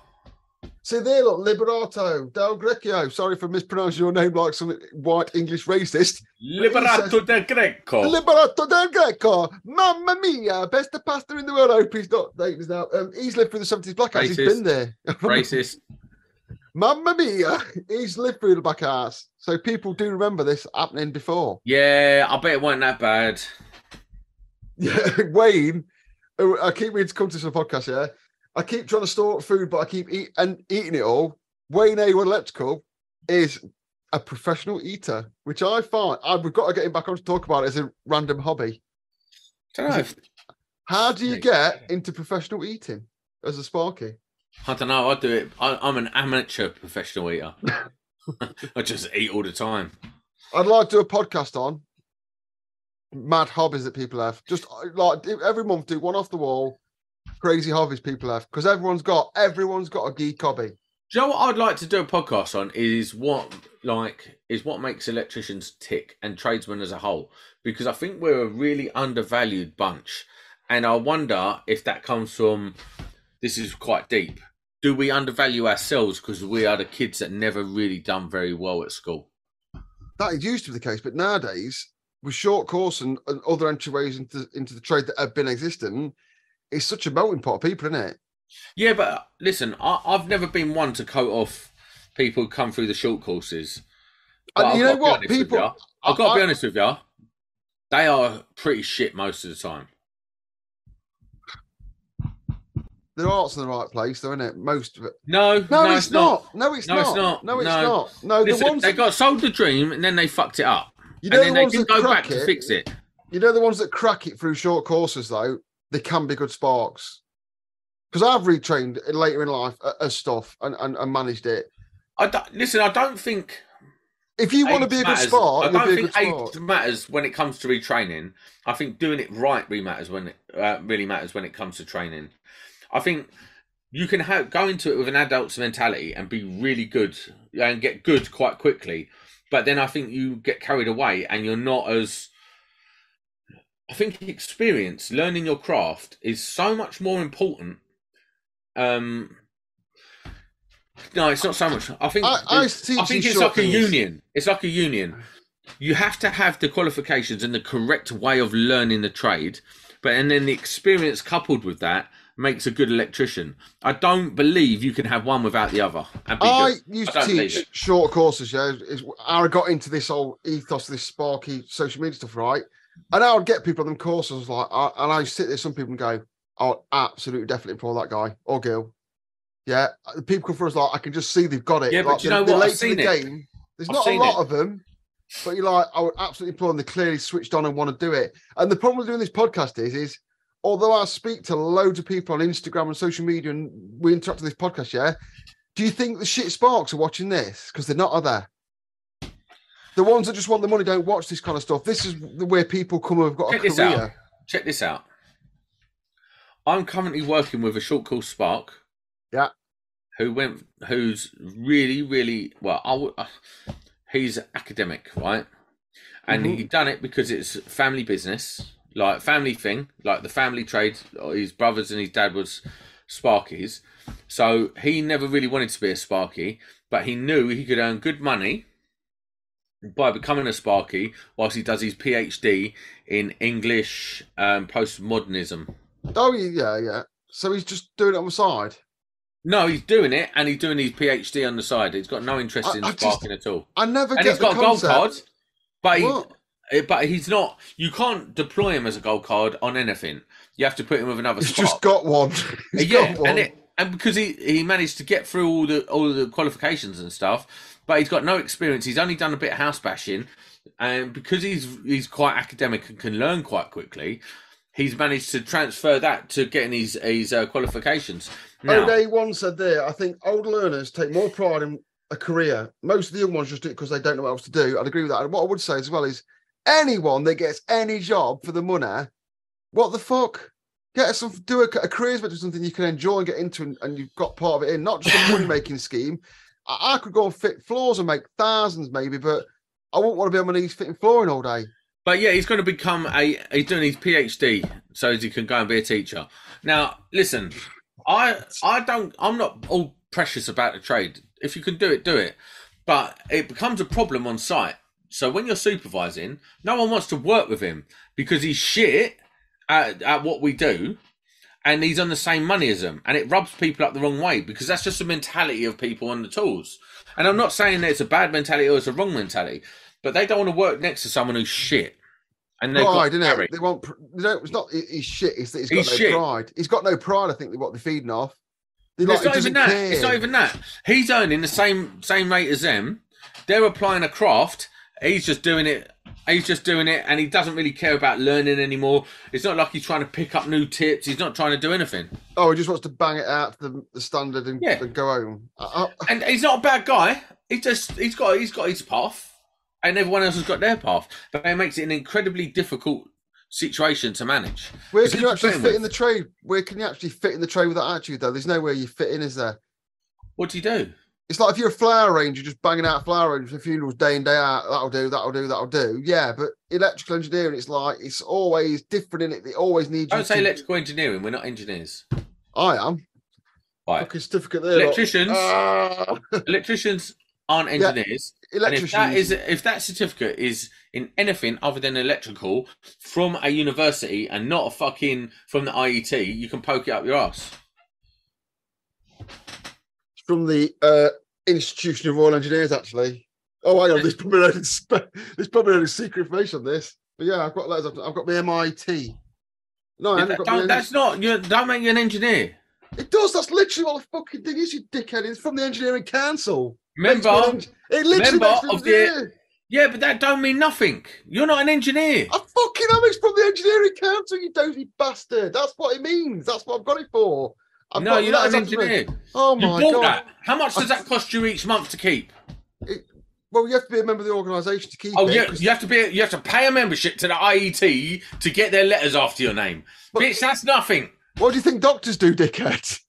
See there, look, Liberato, Del Greco. Sorry for mispronouncing your name like some white English racist. Liberato del Greco. Liberato Del Greco. Mamma mia, best pasta in the world. I hope he's not dating now. Um, he's lived through the 70s blackouts. He's been there. Racist. Mamma mia, he's lived through the blackouts. So people do remember this happening before. Yeah, I bet it wasn't that bad. Yeah, Wayne. I keep meaning to come to some podcast. Yeah, I keep trying to store up food, but I keep eat and eating it all. Wayne A1 Electrical is a professional eater, which I find I, we've got to get him back on to talk about it as a random hobby. don't know. If, How do you get into professional eating as a Sparky? I don't know. I do it. I, I'm an amateur professional eater. I just eat all the time. I'd like to do a podcast on mad hobbies that people have. Just uh, like every month, do one off the wall, crazy hobbies people have because everyone's got everyone's got a geek hobby. Do you know what I'd like to do a podcast on is what like is what makes electricians tick and tradesmen as a whole because I think we're a really undervalued bunch and I wonder if that comes from this is quite deep. Do we undervalue ourselves because we are the kids that never really done very well at school? that used to be the case, but nowadays with short course and, and other entryways into into the trade that have been existing, it's such a melting pot of people, isn't it? Yeah, but uh, listen, I, I've never been one to coat off people who come through the short courses. And you know what? People, ya. I've got to be honest with you. They are pretty shit most of the time. their heart's in the right place, though, isn't it? Most of it. No, No, it's, not. No, it's No, not. it's not. No, it's No. not. No, the Listen, ones they that, got sold the dream and then they fucked it up. you know and then the they didn't go back crack to it. fix it. You know the ones that crack it through short courses, though. They can be good sparks. Because I've retrained later in life as stuff and, and, and managed it. I don't, listen, I don't think If you want to be a good spark, I don't think age matters when it comes to retraining. I think doing it right really matters when it uh, really matters when it comes to training. I think you can have, go into it with an adult's mentality and be really good and get good quite quickly, but then I think you get carried away and you're not as. I think experience, learning your craft, is so much more important. Um, no, it's not so much. I think I, I I think it's like a union. It's like a union. You have to have the qualifications and the correct way of learning the trade, but and then the experience coupled with that makes a good electrician. I don't believe you can have one without the other. I good. used I to teach short courses, yeah. How I got into this whole ethos, this sparky social media stuff, right? And I would get people on them courses like, I, and I sit there, some people and go, "Oh, absolutely, definitely pull that guy or girl." Yeah, the people come for us like, I can just see they've got it. Yeah, but you know what? I've late to the it. game. There's I've not a lot it. of them, but you're like, I would absolutely pull, them. They're clearly switched on and want to do it. And the problem with doing this podcast is, is although I speak to loads of people on Instagram and social media, and we interact with this podcast, yeah. Do you think the shit sparks are watching this because they're not? Are they? The ones that just want the money don't watch this kind of stuff. This is the way people come who've got Check a this out. career. Check this out. I'm currently working with a short called Spark. Yeah. Who went? Who's really, really well? I w- uh, he's academic, right? And Mhm. he done it because it's family business, like family thing, like the family trade. uh, His brothers and his dad was Sparkies, so he never really wanted to be a Sparky, but he knew he could earn good money by becoming a Sparky whilst he does his PhD in English um, postmodernism. Oh yeah, yeah. So he's just doing it on the side. No, he's doing it and he's doing his PhD on the side. He's got no interest I- in I just- sparking at all. I never And get he's the got a gold concept. card, but he, What? eh, but he's not. You can't deploy him as a gold card on anything. You have to put him with another He's Spark. just got one. He's yeah, got one. and it, and because he he managed to get through all the all the qualifications and stuff, but he's got no experience. He's only done a bit of house bashing, and because he's he's quite academic and can learn quite quickly, he's managed to transfer that to getting his his uh, qualifications. Now, O'Day one said there, I think old learners take more pride in a career. Most of the young ones just do it because they don't know what else to do. I'd agree with that. And what I would say as well is anyone that gets any job for the money, what the fuck? Get some do a, a career's meant to something you can enjoy and get into and, and you've got part of it in, not just a money making scheme. I, I could go and fit floors and make thousands maybe, but I wouldn't want to be on my knees fitting flooring all day. But yeah, he's going to become a. He's doing his PhD so he can go and be a teacher. Now, listen, I I don't. I'm not all precious about the trade. If you can do it, do it. But it becomes a problem on site. So when you're supervising, no one wants to work with him because he's shit at, at what we do, and he's on the same money as them, and it rubs people up the wrong way because that's just the mentality of people on the tools. And I'm not saying that it's a bad mentality or it's a wrong mentality, but they don't want to work next to someone who's shit. And they've Pride, got isn't it? They want. They don't, it's not. He's shit. It's that he's got He's no shit. pride. He's got no pride. I think what they're feeding off. They It's like, not even that. care. It's not even that. He's earning the same same rate as them. They're applying a craft. He's just doing it. He's just doing it, and he doesn't really care about learning anymore. It's not like he's trying to pick up new tips. He's not trying to do anything. Oh, he just wants to bang it out to the, the standard and, Yeah. and go home. I, And he's not a bad guy. He just he's got he's got his path, and everyone else has got their path. But it makes it an incredibly difficult situation to manage. where can you actually fit with? in the trade? Where can you actually fit in the trade with that attitude, though? There's nowhere you fit in, is there? What do you do? It's like if you're a flower ranger, just banging out flower range for funerals day in, day out. That'll do, that'll do, that'll do. Yeah, but electrical engineering, it's like, it's always different in it. It always needs you Don't say to- electrical engineering. We're not engineers. I am. Right. Fucking certificate there. look. Electricians. Ah, Electricians aren't Yeah. engineers. And if electricians. that is if that certificate is in anything other than electrical from a university and not a fucking from the IET, you can poke it up your ass. From the uh, Institution of Royal Engineers, actually. Oh, hang on, there's probably no, spe- there's probably no secret information on this. But yeah, I've got letters. I've, got my MIT. No, I haven't That- got that's not you. Don't make you an engineer. It does. That's literally what the fucking thing is, you dickhead. It's from the Engineering Council. Member, Makes me an eng- it literally member of the- yeah, but that don't mean nothing. You're not an engineer. I fucking am. It's from the Engineering Council, you dozy bastard. That's what it means. That's what I've got it for. I've no, you're not an letters after me. engineer. Oh You my bought god. that. How much does that cost you each month to keep? Well, you have to be a member of the organisation to keep Oh it. yeah, 'cause- you have to be. You have to pay a membership to the IET to get their letters after your name. But- Bitch, that's nothing. What do you think doctors do, dickhead?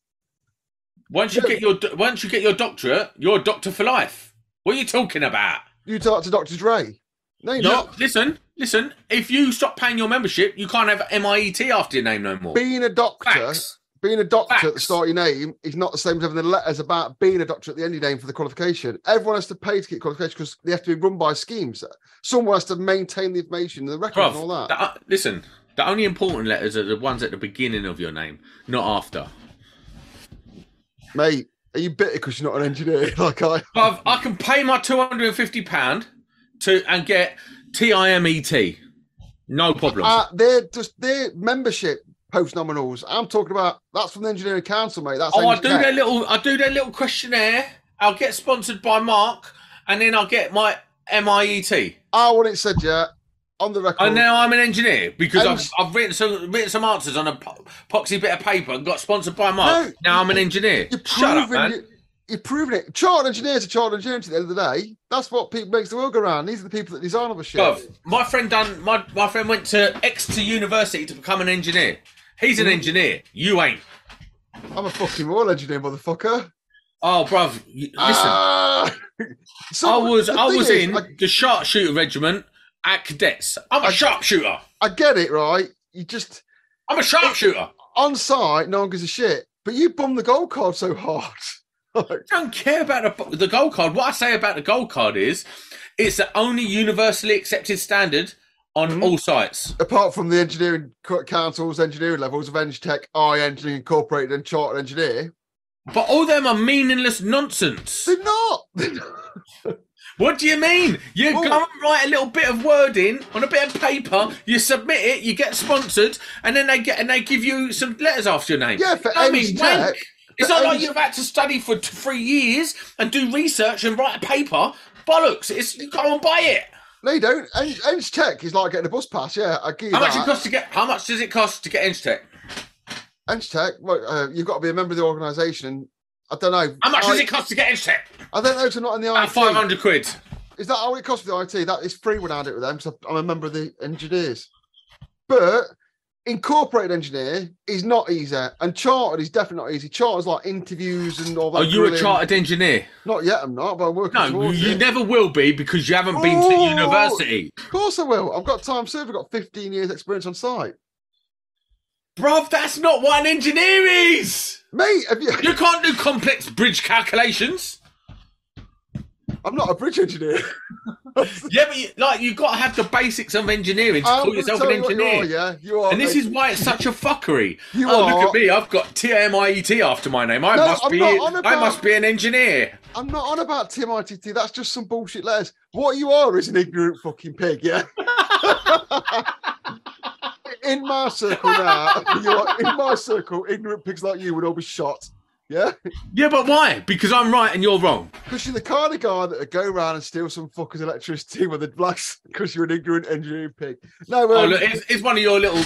Once you Yeah. get your once you get your doctorate, you're a doctor for life. What are you talking about? You talk to Dr. Dre. No, you're You- not. listen, listen. If you stop paying your membership, you can't have MIET after your name no more. Being a doctor, Facts. Being a doctor at the start of your name is not the same as having the letters about being a doctor at the end of your name for the qualification. Everyone has to pay to get qualification because they have to be run by schemes. Someone has to maintain the information, and the record, Bruv, and all that. uh, listen, the only important letters are the ones at the beginning of your name, not after. Mate, are you bitter because you're not an engineer like I? Bruv, I can pay my two hundred and fifty pound to and get TMIET. No problem. Uh, they're just their membership post nominals. I'm talking about that's from the engineering council, mate. That's oh, I do their little. I do their little questionnaire. I'll get sponsored by Mark, and then I'll get my MIET. I want ah, it said, yeah. on the record. And now I'm an engineer because I've, I've written some written some answers on a po- poxy bit of paper and got sponsored by Mark. No, now I'm an engineer. You're Shut up, man. you- You're proving it. Chartered engineers are chartered engineers at the end of the day. That's what people makes the world go round. These are the people that design all the shit. My friend done my my friend went to Exeter University to become an engineer. He's an Mm. engineer. You ain't. I'm a fucking royal engineer, motherfucker. Oh, bruv, listen. Ah! So, I was I was is, in I, the sharpshooter regiment at cadets. I'm a I- sharpshooter. I get it, right? You just I'm a sharpshooter. on site, no one gives a shit. But you bum the gold card so hard. I don't care about the, the gold card. What I say about the gold card is it's the only universally accepted standard on Mhm. all sites. apart from the engineering council's engineering levels of EngTech, I Engineering Incorporated, and Chartered Engineer, But all them are meaningless nonsense. they're not. They're not. What do you mean? You Well- go and write a little bit of wording on a bit of paper, you submit it, you get sponsored, and then they get and they give you some letters after your name. Yeah, for I mean, wank. It's not like you've had to study for t- three years and do research and write a paper. Bollocks! It's you go and buy it. No, you don't. Eng- EngTech is like getting a bus pass. Yeah, I give you How much it costs to get? How much does it cost to get Engtech? EngTech, well, uh, you've got to be a member of the organisation. I don't know. How much I, does it cost to get Engtech? I don't know. It's not in the About IT. five hundred quid. Is that how it costs for the IET? That is free when I do it with them because I'm a member of the engineers. But incorporated engineer is not easy, and chartered is definitely not easy. Chartered's like interviews and all that. Are you a chartered engineer? Not yet. I'm not, but I'm working No, you it. never will be because you haven't been to Oh! university. Of course I will. I've got time served. I've got 15 years experience on site. Bruv, that's not what an engineer is. Mate, have you... You can't do complex bridge calculations. I'm not a bridge engineer. Yeah, but you, like you've got to have the basics of engineering to I'm call yourself an what you engineer. are, yeah, you are. And this is why it's such a fuckery. You oh, are- look at me! I've got TMIET after my name. I No, must I'm be. on I must be an engineer. I'm not on about TMIET. That's just some bullshit letters. What you are is an ignorant fucking pig, yeah? in my circle now, you are, in my circle, ignorant pigs like you would all be shot. Yeah? Yeah, but why? Because I'm right and you're wrong. Because you're the kind of guy that would go around and steal some fucker's electricity with the blacks because you're an ignorant engineering pig. No, Oh, um, look, it's, it's one of your little.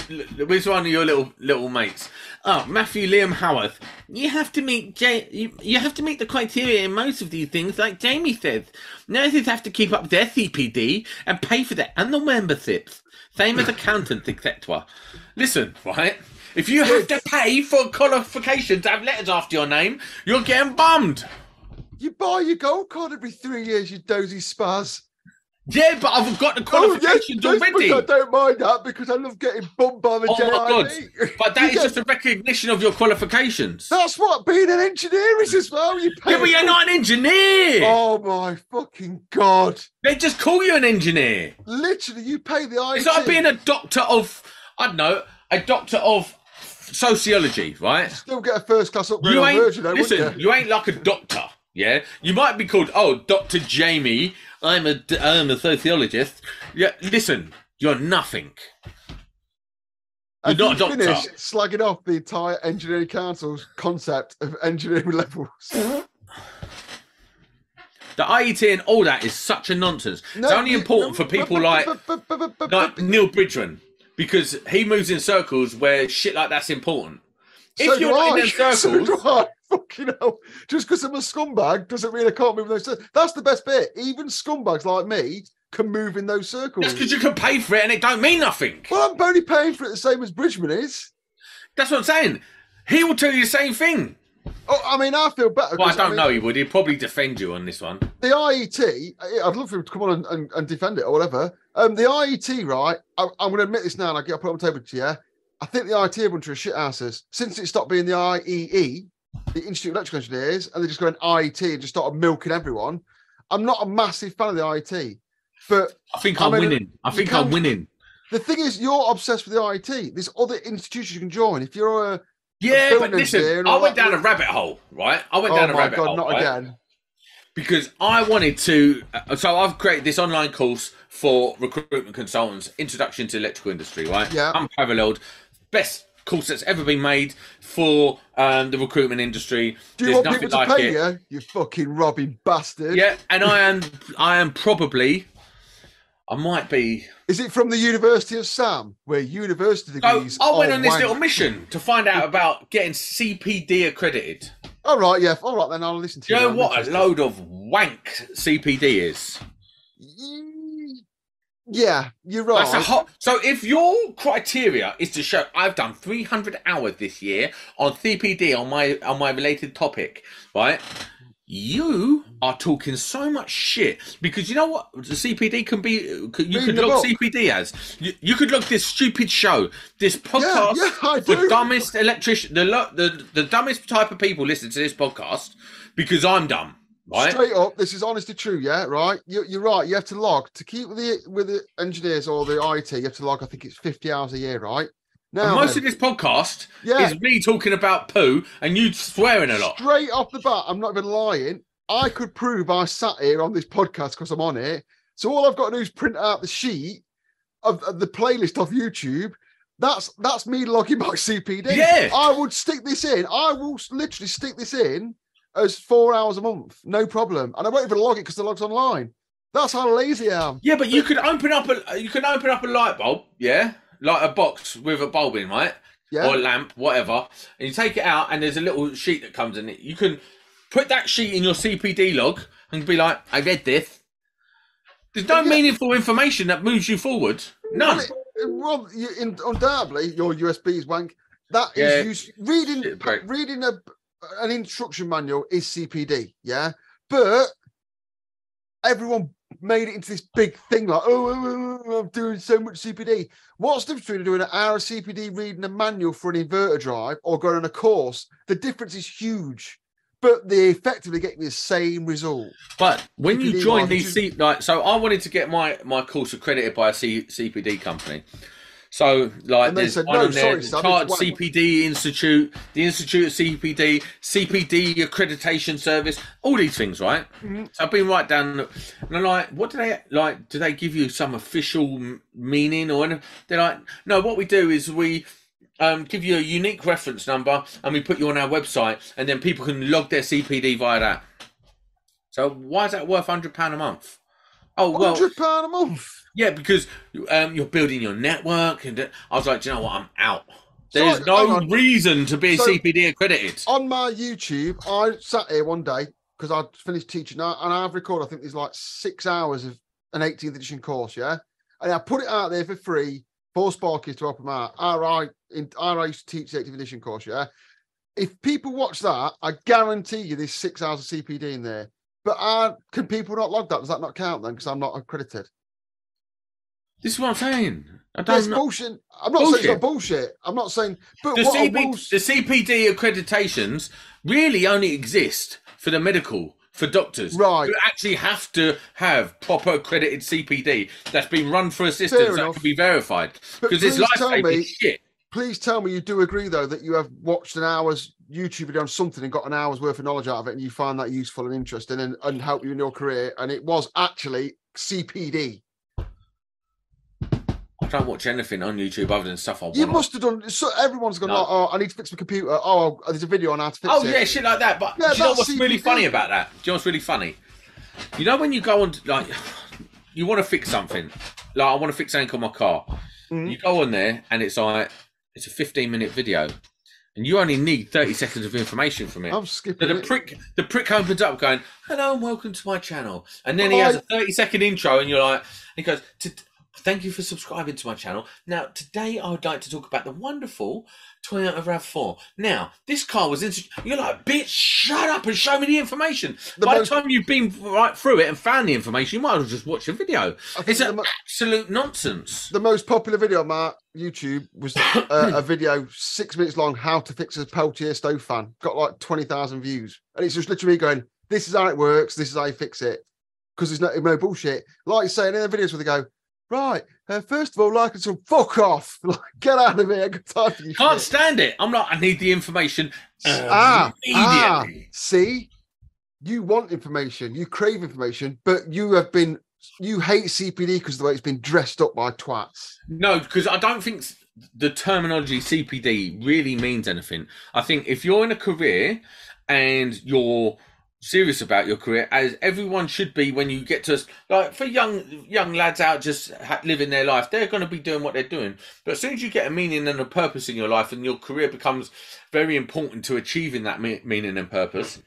It's one of your little little mates. Oh, Matthew Liam Howarth. You have to meet. Ja- you, you have to meet the criteria in most of these things, like Jamie says. Nurses have to keep up their CPD and pay for their annual memberships, same as accountants, etc. Listen, right? If you have to pay for qualifications to have letters after your name, you're getting bummed. you buy your gold card every three years, you dozy spaz. Yeah, but I've got the Oh, yes, qualifications yes, already. I don't mind that because I love getting bummed by the Oh my god! But that is get- just a recognition of your qualifications. That's what being an engineer is as well. You pay Yeah, but you're not an engineer. Oh my fucking god! They just call you an engineer. Literally, you pay the IET. It's like being a doctor of, I don't know, a doctor of sociology, right? Still get a first class upgrade You ain't Virgin, though, listen. you? You ain't like a doctor. Yeah, you might be called oh Doctor Jamie. I'm a I'm a sociologist. Yeah, listen, you're nothing. You're Have not a doctor. finished slagging off the entire engineering council's concept of engineering levels. The IET and all that is such a nonsense. it's only you- important for people like like Neil Bridgman because he moves in circles where shit like that's important. If you're not in So circles, do I. Fucking hell. Just because I'm a scumbag doesn't mean I can't move in those circles. That's the best bit. Even scumbags like me can move in those circles. that's because you can pay for it and it don't mean nothing. Well, I'm only paying for it the same as Bridgman is. That's what I'm saying. He will tell you the same thing. Oh, I mean, I feel better. Well, I don't mean, know. He would. He'd probably defend you on this one. The IET, I- I'd love for him to come on and, and, and defend it or whatever. Um, the IET, right? I, I'm going to admit this now, and I get put on the table to you. I think the IET are a bunch of shit asses. Since it stopped being the IEE, the Institute of Electrical Engineers, and they just go an IET and just started milking everyone. I'm not a massive fan of the IET, but I think I I'm mean, winning. I think I'm winning. the thing is, you're obsessed with the IET. There's other institutions you can join. If you're a Yeah, but listen, I went that down a rabbit hole, right? I went oh down a my rabbit god, hole, not right? again. because I wanted to. uh, So I've created this online course for recruitment consultants, Introduction to Electrical Industry, right? Yeah. Unparalleled, best course that's ever been made for um, the recruitment industry. Do you There's want people to like pay it. you? You fucking robbing bastard. Yeah, and I am, I am probably, I might be. Is it from the University of Sam, where university So degrees? I went are on this wank? little mission to find out about getting CPD accredited. All right, yeah, all right. Then I'll listen to Do you you. know what a load of wank CPD is? Yeah, you're right. That's a hot. So if your criteria is to show I've done 300 hours this year on CPD on my on my related topic, right? You are talking so much shit because you know what the CPD can be. You Reading could log book. CPD as you, you could log this stupid show, this podcast. yeah, I the dumbest electrician, the, the the dumbest type of people listen to this podcast because I'm dumb, right? Straight up, this is honestly true, yeah, right? You, you're right. You have to log to keep with the with the engineers or the IET. You have to log. I think it's 50 hours a year, right? And most then, of this podcast Yeah. is me talking about poo and you swearing a lot. straight off the bat, I'm not even lying. I could prove I sat here on this podcast because I'm on it. So all I've got to do is print out the sheet of, of the playlist off YouTube. That's that's me logging my CPD. Yeah. I would stick this in. I will literally stick this in as four hours a month, no problem. And I won't even log it because the log's online. That's how lazy I am. Yeah, but you could open up a you can open up a light bulb, yeah, like a box with a bulb in, right, Yeah. or a lamp, whatever, and you take it out, and there's a little sheet that comes in it. You can put that sheet in your CPD log and be like, "I read this." There's no Yeah. meaningful information that moves you forward. None. Well, it- well, you, in, undoubtedly, your USB's wank. That is Yeah. use, reading reading a an instruction manual is CPD, yeah. But everyone made it into this big thing like, oh, oh, oh, oh, I'm doing so much CPD. What's the difference between doing an hour of CPD reading a manual for an inverter drive or going on a course? The difference is huge, but they effectively get the same result. But when you join these, C, like, so I wanted to get my my course accredited by a C, CPD company. So, like, And there's said, one "No, on there, sorry, the son, Chartered one- CPD Institute, the Institute of CPD, CPD accreditation service, all these things, right? Mhm. So I've been right down, and I'm like, what do they like? Do they give you some official meaning or anything? They're like, no. What we do is we um, give you a unique reference number, and we put you on our website, and then people can log their CPD via that. So why is that worth hundred pound a month? Oh well, Hundred pound a month. Yeah, because um, you're building your network, and I was like, "Do you know what? I'm out. There's hang no reason to be So- CPD accredited. on my YouTube, I sat here one day because I'd finished teaching and I've recorded, I think there's like six hours of an 18th edition course, yeah. And I put it out there for free for Sparkies to help them out. RI, in, RI used to teach the 18th edition course, yeah. If people watch that, I guarantee you there's six hours of CPD in there. But uh, can people not log that? Does that not count then? Because I'm not accredited. This is what I'm saying. I don't know. bullshit. I'm not saying it's not bullshit. I'm not saying, but The, CP, will the CPD accreditations really only exist for the medical, for doctors. Right. Who actually have to have proper accredited CPD that's been run for assistance that can be verified. Because tell life-saving me- shit. please tell me you do agree though that you have watched an hour's YouTube video on something and got an hour's worth of knowledge out of it and you find that useful and interesting and, and help you in your career and it was actually CPD. I don't watch anything on YouTube other than stuff I want. You must have done so everyone's gone, No. like, oh, I need to fix my computer. Oh, there's a video on how to fix Oh it. Oh yeah, shit like that. But Yeah, do you know what's really funny about that? Do you know what's really funny? You know when you go on like you want to fix something, like I want to fix something on my car. Mhm. You go on there and it's like it's a 15 minute video, and you only need 30 seconds of information from it. I'm So skipping the it. prick, the prick opens up, going, "Hello and welcome to my channel," and then he has a thirty-second intro, and you're like, he goes, "T- "Thank you for subscribing to my channel." Now, today I would like to talk about the wonderful Toyota Rav4. Now, this car was in. You're like, "Bitch, shut up and show me the information." The By most- the time you've been right through it and found the information, you might as well just watch the video. It's an mo- absolute nonsense. the most popular video on my YouTube was uh, a video six minutes long, how to fix a Peltier stove fan. Got like 20,000 views. And it's just literally going, this is how it works. This is how you fix it. Because there's no, no bullshit. Like saying in the videos where they go, right, uh, first of all, like and so fuck off. Like, get out of here. I've got time for you. Can't shit." stand it. I'm like, I need the information Ah, ah, see, you want information, you crave information, but you have been, you hate CPD because the way it's been dressed up by twats. No, because I don't think the terminology CPD really means anything. I think if you're in a career and you're serious about your career, as everyone should be when you get to us like for young young lads out just living their life, they're going to be doing what they're doing. But as soon as you get a meaning and a purpose in your life, and your career becomes very important to achieving that me- meaning and purpose,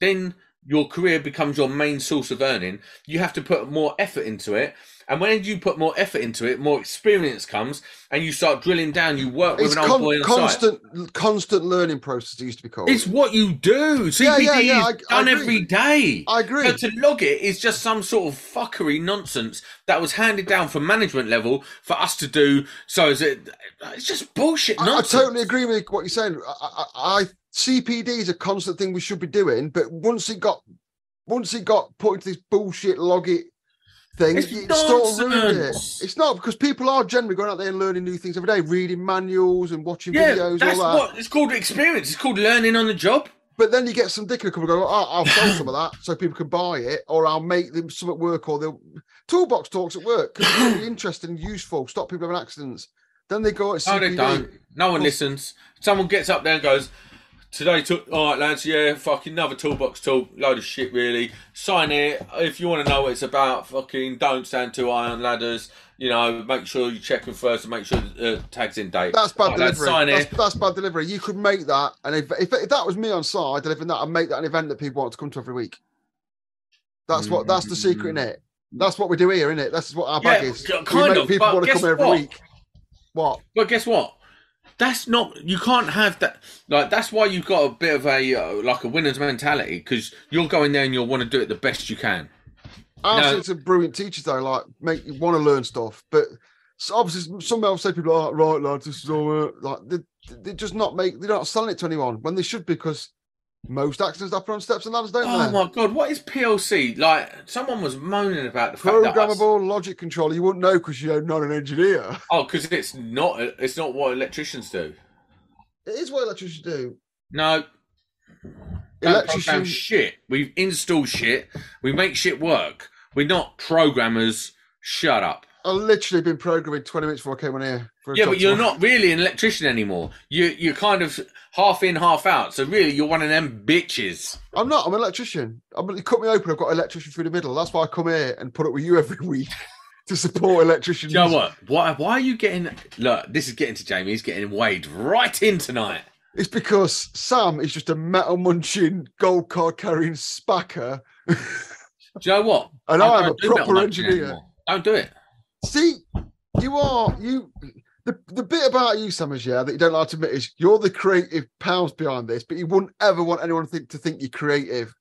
then your career becomes your main source of earning. You have to put more effort into it. And when you put more effort into it, more experience comes, and you start drilling down. You work with It's an old con- boy on site. constant, constant learning process. It used to be called. It's what you do. CPD Yeah, yeah, yeah, is I- I done agree. every day. I agree. So to log it is just some sort of fuckery nonsense that was handed down from management level for us to do. So is it? It's just bullshit I, I totally agree with what you're saying. I, I, I CPD is a constant thing we should be doing, but once it got once it got put into this bullshit log it thing, It's it sort of ruined it. It's not because people are generally going out there and learning new things every day, reading manuals and watching Yeah, videos, that's all that. what it's called. Experience. It's called learning on the job. But then you get some dick in a couple go, oh, I'll sell some of that so people can buy it, or I'll make them some at work, or they'll toolbox talks at work because it's really interesting and useful, stop people having accidents. Then they go at No, CPD. they don't. No one listens. Someone gets up there and goes, Today, took all right, lads. Yeah, fucking another toolbox talk. Load of shit, really. Sign it if you want to know what it's about. Fucking don't stand too high on ladders. You know, make sure you check them first and make sure the uh, tag's in date. That's bad Right, lads, delivery. sign That's, it. that's bad delivery. You could make that, and if, if if that was me on site delivering that, I'd make that an event that people want to come to every week. That's what. That's the secret in it. That's what we do here, isn't it? That's what our bag Yeah, is. k- we kind make of, people want to come here every what? week. What? But guess what? That's not. You can't have that. Like that's why you've got a bit of a uh, like a winner's mentality because you'll go in there and you'll want to do it the best you can. I've No. some brilliant teachers though, like make you want to learn stuff, but obviously some else say people are right, lads. This is all uh," like they, they just not make. They're not selling it to anyone when they should because most accidents happen on steps and ladders, don't Oh they? my god, what is PLC? Like someone was moaning about the fact that Programmable logic controller. You wouldn't know because you're not an engineer. oh, because it's not. It's not what electricians do. It is what electricians do. No. Don't Electrician- program shit. We install shit. We make shit work. We're not programmers. Shut up. I literally been programming 20 minutes before I came on here. Yeah, but you're tomorrow. not really an electrician anymore. You you're kind of half in, half out. So really, you're one of them bitches. I'm not. I'm an electrician. I'm, you cut me open. I've got an electrician through the middle. That's why I come here and put up with you every week to support electricians. You know what? Why why are you getting? Look, this is getting to Jamie. He's getting weighed right in tonight. It's because Sam is just a metal munching, gold card carrying spacker. Do you know what? And I I'm a don't do metal proper engineer. anymore. Don't do it. See, you are you. The, the bit about you, is yeah that you don't like to admit is you're the creative powers behind this, but you wouldn't ever want anyone to think, to think you're creative.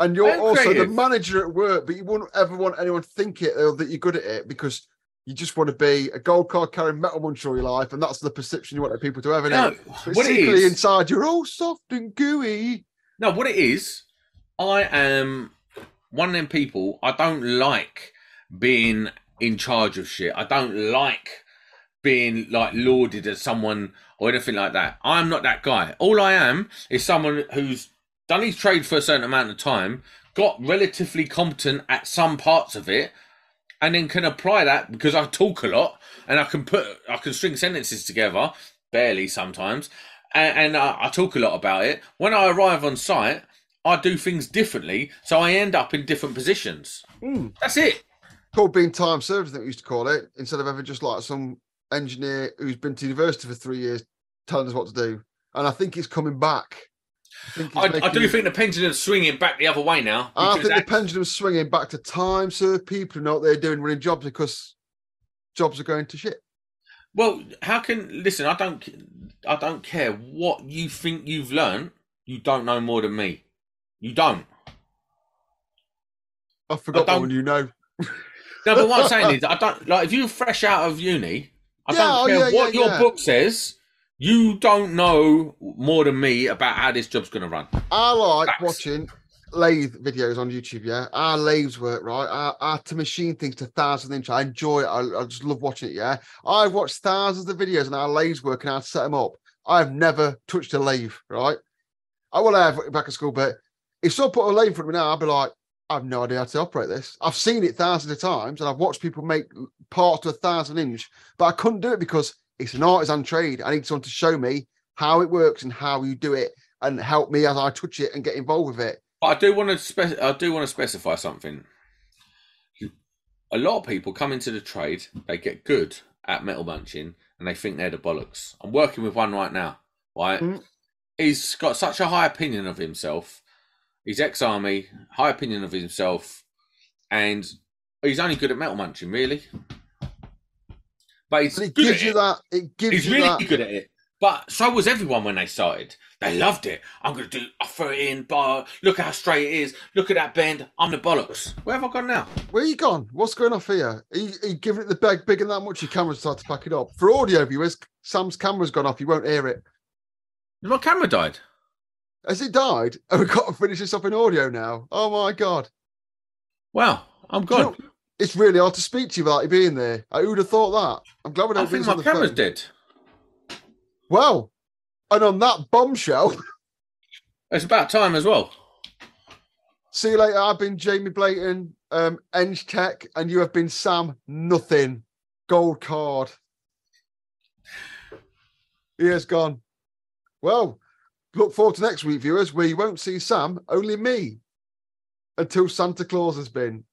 And you're I'm also creative. the manager at work, but you wouldn't ever want anyone to think it or that you're good at it because you just want to be a gold card carrying metal muncher all your life, and that's the perception you want people to have. No? But what it secretly inside, you're all soft and gooey. No, what it is, I am one of them people. I don't like being in charge of shit. I don't like being like lauded as someone or anything like that. I'm not that guy. All I am is someone who's done his trade for a certain amount of time, got relatively competent at some parts of it, and then can apply that because I talk a lot and I can put I can string sentences together, barely sometimes, and, and I, I talk a lot about it. When I arrive on site, I do things differently, so I end up in different positions. Mm. That's it. Called being time served, I think we used to call it, instead of ever just like some engineer who's been to university for three years telling us what to do. And I think it's coming back. I, think it's I, I do think the pendulum's swinging back the other way now. I think the pendulum's swinging back to time served people who know what they're doing running jobs because jobs are going to shit. well, how can listen? I don't. I don't care what you think you've learned. You don't know more than me. You don't. I forgot that don't- one, you know. No, but what I'm saying is, I don't like if you're fresh out of uni. I Yeah, don't oh, care yeah, what yeah, your book says. You don't know more than me about how this job's going to run. I like Facts. watching lathe videos on YouTube. Yeah, our lathes work right. Our, our to machine things to thousand inch. I enjoy it. I, I just love watching it. Yeah, I've watched thousands of videos on our lathes work and how to set them up. I've never touched a lathe. Right, I will have back at school, but if someone put a lathe in front of me now, I'd be like, I have no idea how to operate this. I've seen it thousands of times, and I've watched people make parts to a thousand inch, but I couldn't do it because it's an artisan trade. I need someone to show me how it works and how you do it and help me as I touch it and get involved with it. But I do want to I do want to specify something. A lot of people come into the trade, they get good at metal munching, and they think they're the bollocks. I'm working with one right now. Right, Mm. he's got such a high opinion of himself. He's ex-army, high opinion of himself, and he's only good at metal munching, really. But he's And it gives you it. that. It gives He's you really that. good at it. But so was everyone when they started. They loved it. I'm going to do, I throw it in, bar. Look how straight it is. Look at that bend. I'm the bollocks. Where have I gone now? Where you gone? What's going off here? Are you, are you giving it the bag bigger than that much? Your camera's started to pack it up. For audio viewers, Sam's camera's gone off. You won't hear it. My camera died. Has it died? And we've got to finish this up in audio now. Oh my god. Wow, I'm Do you know, it's really hard to speak to you without you being there. Uh, Who'd have thought that? I'm glad we I don't do think my camera's phone. dead. Well, and on that bombshell, It's about time as well. see you later. I've been Jamie Blayton, um, Eng Tech, and you have been Sam Nothing. Gold card. He has gone. Well, look forward to next week, viewers, where you won't see Sam, only me, until Santa Claus has been.